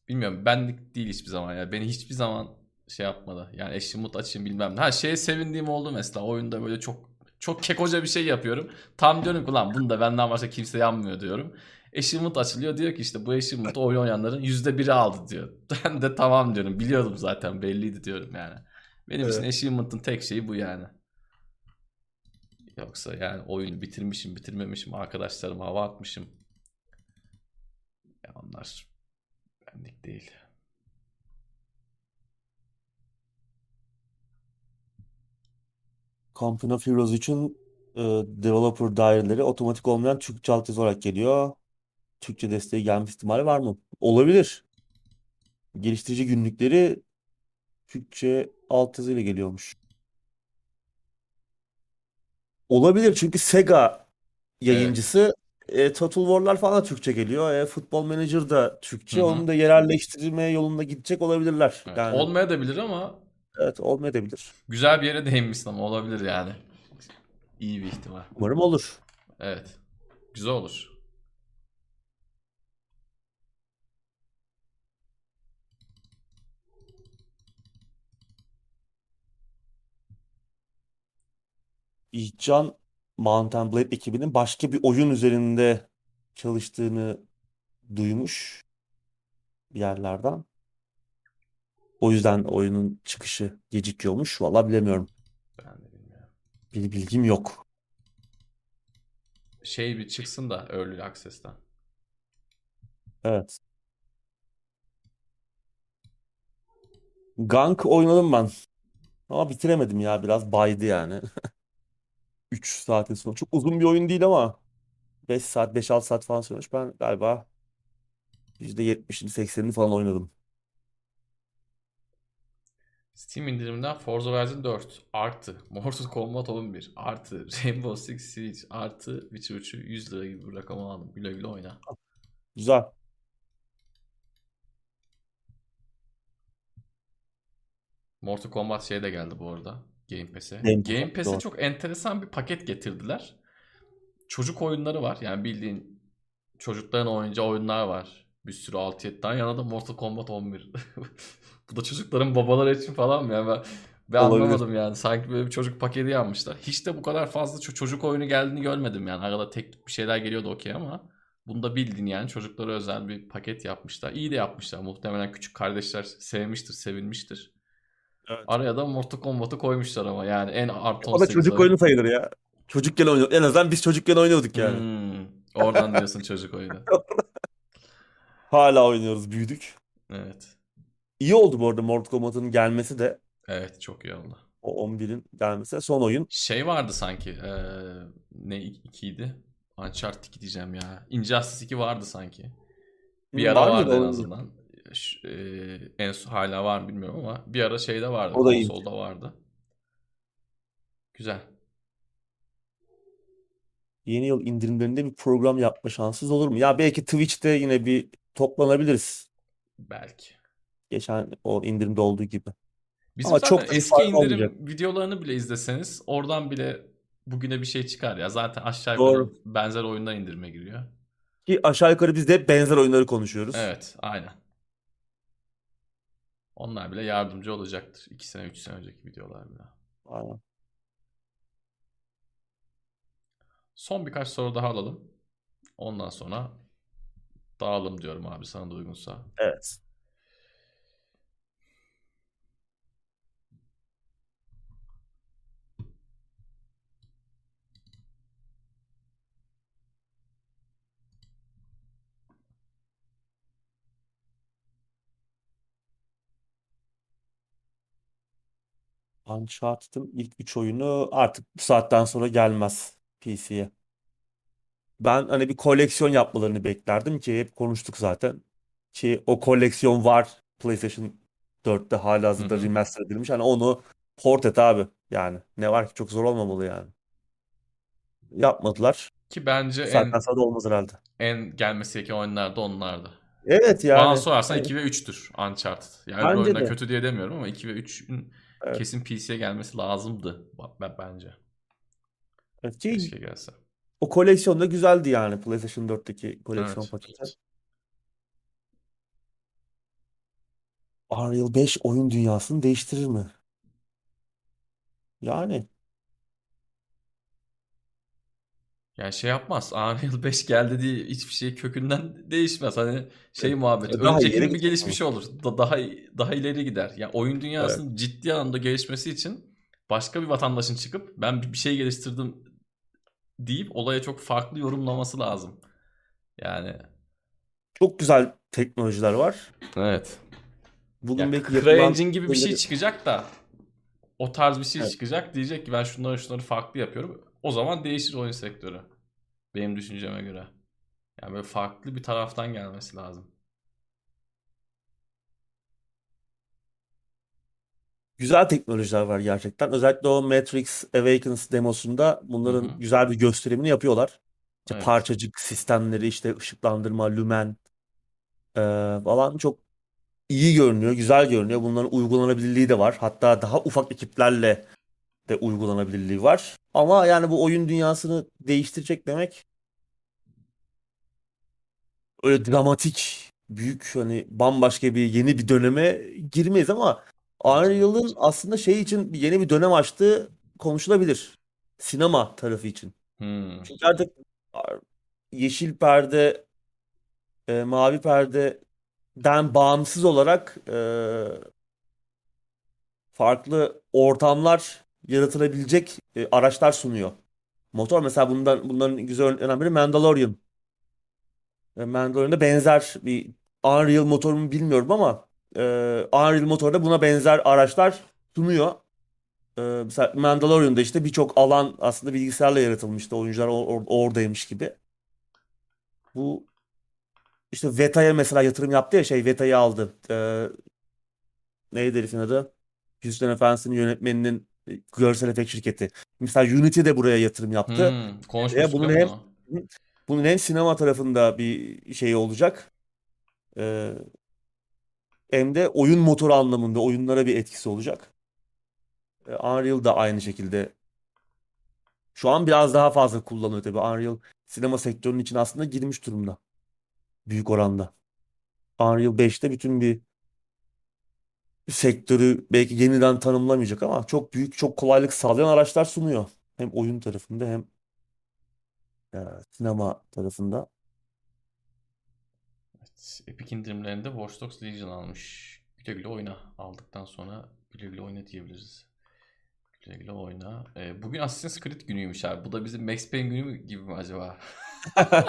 Bilmiyorum benlik değil hiçbir zaman ya. Beni hiçbir zaman şey yapmadı. Yani achievement açayım bilmem ne. Ha şeye sevindiğim oldu mesela oyunda böyle çok çok kekoca bir şey yapıyorum. Tam diyorum ki lan bunu da benden başka kimse yanmıyor diyorum. Achievement açılıyor diyor ki işte bu achievement'ı oyun oynayanların %1'i aldı diyor. Ben de tamam diyorum. Biliyordum zaten belliydi diyorum yani. Benim için Evet. achievement'ın tek şeyi bu yani. Yoksa yani oyunu bitirmişim bitirmemişim arkadaşlarıma hava atmışım. Ya onlar benlik değil. Company of Heroes için e, developer daireleri otomatik olmayan Türkçe altyazı olarak geliyor. Türkçe desteği gelme ihtimali var mı? Olabilir. Geliştirici günlükleri Türkçe altyazı ile geliyormuş. Olabilir çünkü Sega yayıncısı e, Total War'lar falan da Türkçe geliyor. E, Football Manager da Türkçe. Hı hı. Onu da yerelleştirme yolunda gidecek olabilirler. Evet. Yani Olmayabilir ama evet olmayabilir. güzel bir yere değinmişsin ama olabilir yani. İyi bir ihtimal. Umarım olur. Evet. Güzel olur. İhcan Mountain Blade ekibinin başka bir oyun üzerinde çalıştığını duymuş bir yerlerden. O yüzden oyunun çıkışı gecikiyormuş. Valla bilemiyorum. Ben de bilmiyorum. Bir bilgim yok. Şey bir çıksın da Early Access'ten. Evet. Gank oynadım ben. Ama bitiremedim ya. Biraz baydı yani. 3 saatin sonu. Çok uzun bir oyun değil ama 5 saat, 5-6 saat falan sürmüş. Ben galiba %70'ini 80'ini falan oynadım. Steam indiriminden Forza Horizon 4 artı Mortal Kombat 11 artı Rainbow Six Siege artı Witcher 3'ü 100 lira gibi bir rakama aldım. Güle güle oyna. Güzel. Mortal Kombat şey de geldi bu arada. Game Pass'e. Game Pass'e, Game Pass'e çok enteresan bir paket getirdiler. Çocuk oyunları var. Yani bildiğin çocukların oynayacağı oyunlar var. Bir sürü 6-7 tane. Yanında da Mortal Kombat 11. Bu da çocukların babaları için falan mı? Yani ben, ben Olabilir. anlamadım yani. Sanki böyle bir çocuk paketi yapmışlar. Hiç de bu kadar fazla ço- çocuk oyunu geldiğini görmedim yani. Arada tek bir şeyler geliyordu okey ama bunda bildiğin yani çocuklara özel bir paket yapmışlar. İyi de yapmışlar. Muhtemelen küçük kardeşler sevmiştir, sevinmiştir. Evet. Araya da Mortal Kombat'ı koymuşlar ama yani en artı O da 18 çocuk oyun. oyunu sayılır ya. Çocukken oynuyorduk. En azından biz çocukken oynuyorduk yani. Hmm, oradan diyorsun çocuk oyunu. Hala oynuyoruz, büyüdük. Evet. İyi oldu bu arada Mortal Kombat'ın gelmesi de. Evet çok iyi oldu. O 11'in gelmesi. Son oyun. Şey vardı sanki. eee, ne 2'ydi? Uncharted 2 diyeceğim ya. Injustice 2 vardı sanki. Bir ara Var mıydı vardı en azından. Eee, en hala var mı bilmiyorum ama bir ara şeyde vardı. O da iyi. Konsolda vardı. Güzel. Yeni yıl indirimlerinde bir program yapma şansınız olur mu? Ya belki Twitch'te yine bir toplanabiliriz. Belki. Geçen o indirimde olduğu gibi. Bizim Ama zaten çok eski indirim olmayacak. videolarını bile izleseniz oradan bile bugüne bir şey çıkar ya. Zaten aşağı yukarı Doğru. benzer oyunlar indirime giriyor. Ki aşağı yukarı biz de hep benzer oyunları konuşuyoruz. Evet, aynen. Onlar bile yardımcı olacaktır. 2 sene, 3 sene önceki videolar bile. Aynen. Son birkaç soru daha alalım. Ondan sonra dağılım diyorum abi sana da uygunsa. Evet. Uncharted'ın ilk 3 oyunu artık bu saatten sonra gelmez PC'ye. Ben hani bir koleksiyon yapmalarını beklerdim ki hep konuştuk zaten. Ki o koleksiyon var PlayStation 4'te Hı halihazırda hı. remaster edilmiş. Hani onu port et abi yani. Ne var ki çok zor olmamalı yani. Yapmadılar. Ki bence Zaten en sana da olmaz herhalde. en gelmesi gereken oyunlar da onlardı. Evet Bana yani. sorarsan Evet. 2 ve 3'tür Uncharted. Yani öbür Bence oyunlar de. kötü diye demiyorum ama 2 ve 3'ün Evet. kesin PC'ye gelmesi lazımdı b- bence. Evet ki Keşke gelse. o koleksiyon da güzeldi yani PlayStation 4'teki koleksiyon Evet. paketi. Unreal 5 oyun dünyasını değiştirir mi? Yani Yani şey yapmaz. Unreal 5 geldi diye hiçbir şey kökünden değişmez. Hani şey Evet. muhabbeti. daha Öncekinin bir gidecek gelişmişi olur. Da- daha daha ileri gider. Yani oyun Evet. dünyasının ciddi anlamda gelişmesi için başka bir vatandaşın çıkıp ben bir şey geliştirdim deyip olaya çok farklı yorumlaması lazım. Yani Çok güzel teknolojiler var. evet. Bugün Ya belki yapılan gibi bir şey çıkacak da o tarz bir şey evet. çıkacak diyecek ki ben şunları şunları farklı yapıyorum. O zaman değişir oyun sektörü. Benim düşünceme göre. Yani böyle farklı bir taraftan gelmesi lazım. güzel teknolojiler var gerçekten. Özellikle o Matrix Awakens demosunda bunların hı. güzel bir gösterimini yapıyorlar. İşte Evet. parçacık sistemleri, işte ışıklandırma, lümen eee, falan çok iyi görünüyor, güzel görünüyor. Bunların uygulanabilirliği de var. Hatta daha ufak ekiplerle de uygulanabilirliği var. Ama yani bu oyun dünyasını değiştirecek demek öyle dramatik, büyük hani bambaşka bir yeni bir döneme girmeyiz ama. Unreal'ın aslında şey için yeni bir dönem açtığı konuşulabilir. Sinema tarafı için. Hmm. Çünkü artık yeşil perde, e, mavi perdeden bağımsız olarak e, farklı ortamlar yaratılabilecek e, araçlar sunuyor. Motor mesela bundan bunların güzel örneklerinden biri Mandalorian. E, Mandalorian'da benzer bir Unreal motor mu bilmiyorum ama e, Unreal motorda buna benzer araçlar sunuyor. E, mesela Mandalorian'da işte birçok alan aslında bilgisayarla yaratılmıştı. Oyuncular or- or- oradaymış gibi. Bu işte Veta'ya mesela yatırım yaptı ya şey Veta'yı aldı. E, neydi herifin adı? Yüzüklerin Efendisi'nin yönetmeninin görsel efekt şirketi. Mesela Unity de buraya yatırım yaptı. Hmm. Konuşmuştuk bunun hem bunu. bunun hem sinema tarafında bir şey olacak. e, hem de oyun motoru anlamında oyunlara bir etkisi olacak. E, Unreal da aynı şekilde şu an biraz daha fazla kullanılıyor tabii. Unreal sinema sektörünün için aslında girmiş durumda. Büyük oranda. Unreal 5'te bütün bir sektörü belki yeniden tanımlamayacak ama çok büyük, çok kolaylık sağlayan araçlar sunuyor. Hem oyun tarafında hem e, sinema tarafında. Evet, Epic indirimlerinde Watch Dogs Legion almış. Güle güle oyna. Aldıktan sonra güle güle oyna diyebiliriz. Güle güle oyna. Ee, bugün Assassin's Creed günüymüş abi. Bu da bizim Max Payne günü mü- gibi mi acaba?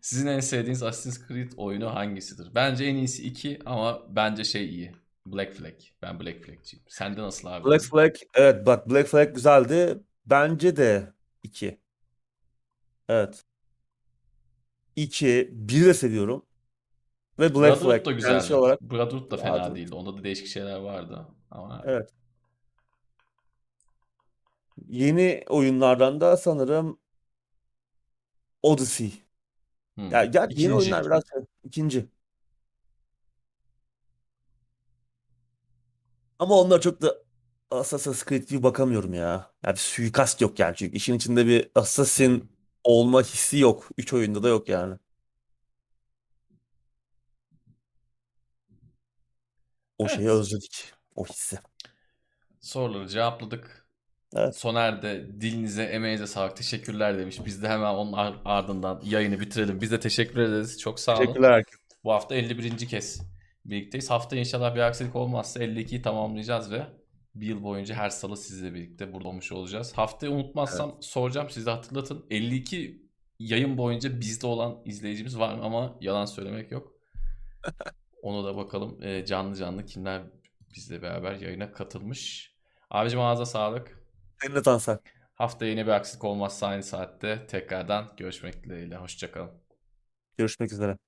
Sizin en sevdiğiniz Assassin's Creed oyunu hangisidir? Bence en iyisi 2 ama bence şey iyi. Black Flag. Ben Black Flag'ciyim. Sende nasıl abi? Black Flag, evet bak Black Flag güzeldi. Bence de 2. Evet. 2, 1 de seviyorum. Ve Black Brotherhood Flag da güzeldi. olarak Brotherhood da fena Brotherhood. değildi. Onda da değişik şeyler vardı. Ama Evet. Yeni oyunlardan da sanırım Odyssey. hmm. Ya gerçi yeni oyunlar biraz şey, ikinci. Ama onlar çok da Assassin's Creed gibi bakamıyorum ya. Ya bir suikast yok yani çünkü işin içinde bir assassin olma hissi yok. Üç oyunda da yok yani. O şeyi Evet. özledik. O hissi. Soruları cevapladık. Evet. Soner de dilinize, emeğinize sağlık. Teşekkürler demiş. Biz de hemen onun ar- ardından yayını bitirelim. Biz de teşekkür ederiz. Çok sağ olun. Teşekkürler herkese. Bu hafta 51. kez birlikteyiz. Hafta inşallah bir aksilik olmazsa 52'yi tamamlayacağız ve bir yıl boyunca her salı sizle birlikte burada olmuş olacağız. Haftayı unutmazsam soracağım siz de hatırlatın. 52 yayın boyunca bizde olan izleyicimiz var mı ama yalan söylemek yok. Onu da bakalım e, canlı canlı kimler bizle beraber yayına katılmış. Abicim ağza sağlık. Seninle Tansel. Hafta yine bir aksilik olmazsa aynı saatte tekrardan görüşmek dileğiyle. Hoşçakalın. Görüşmek üzere.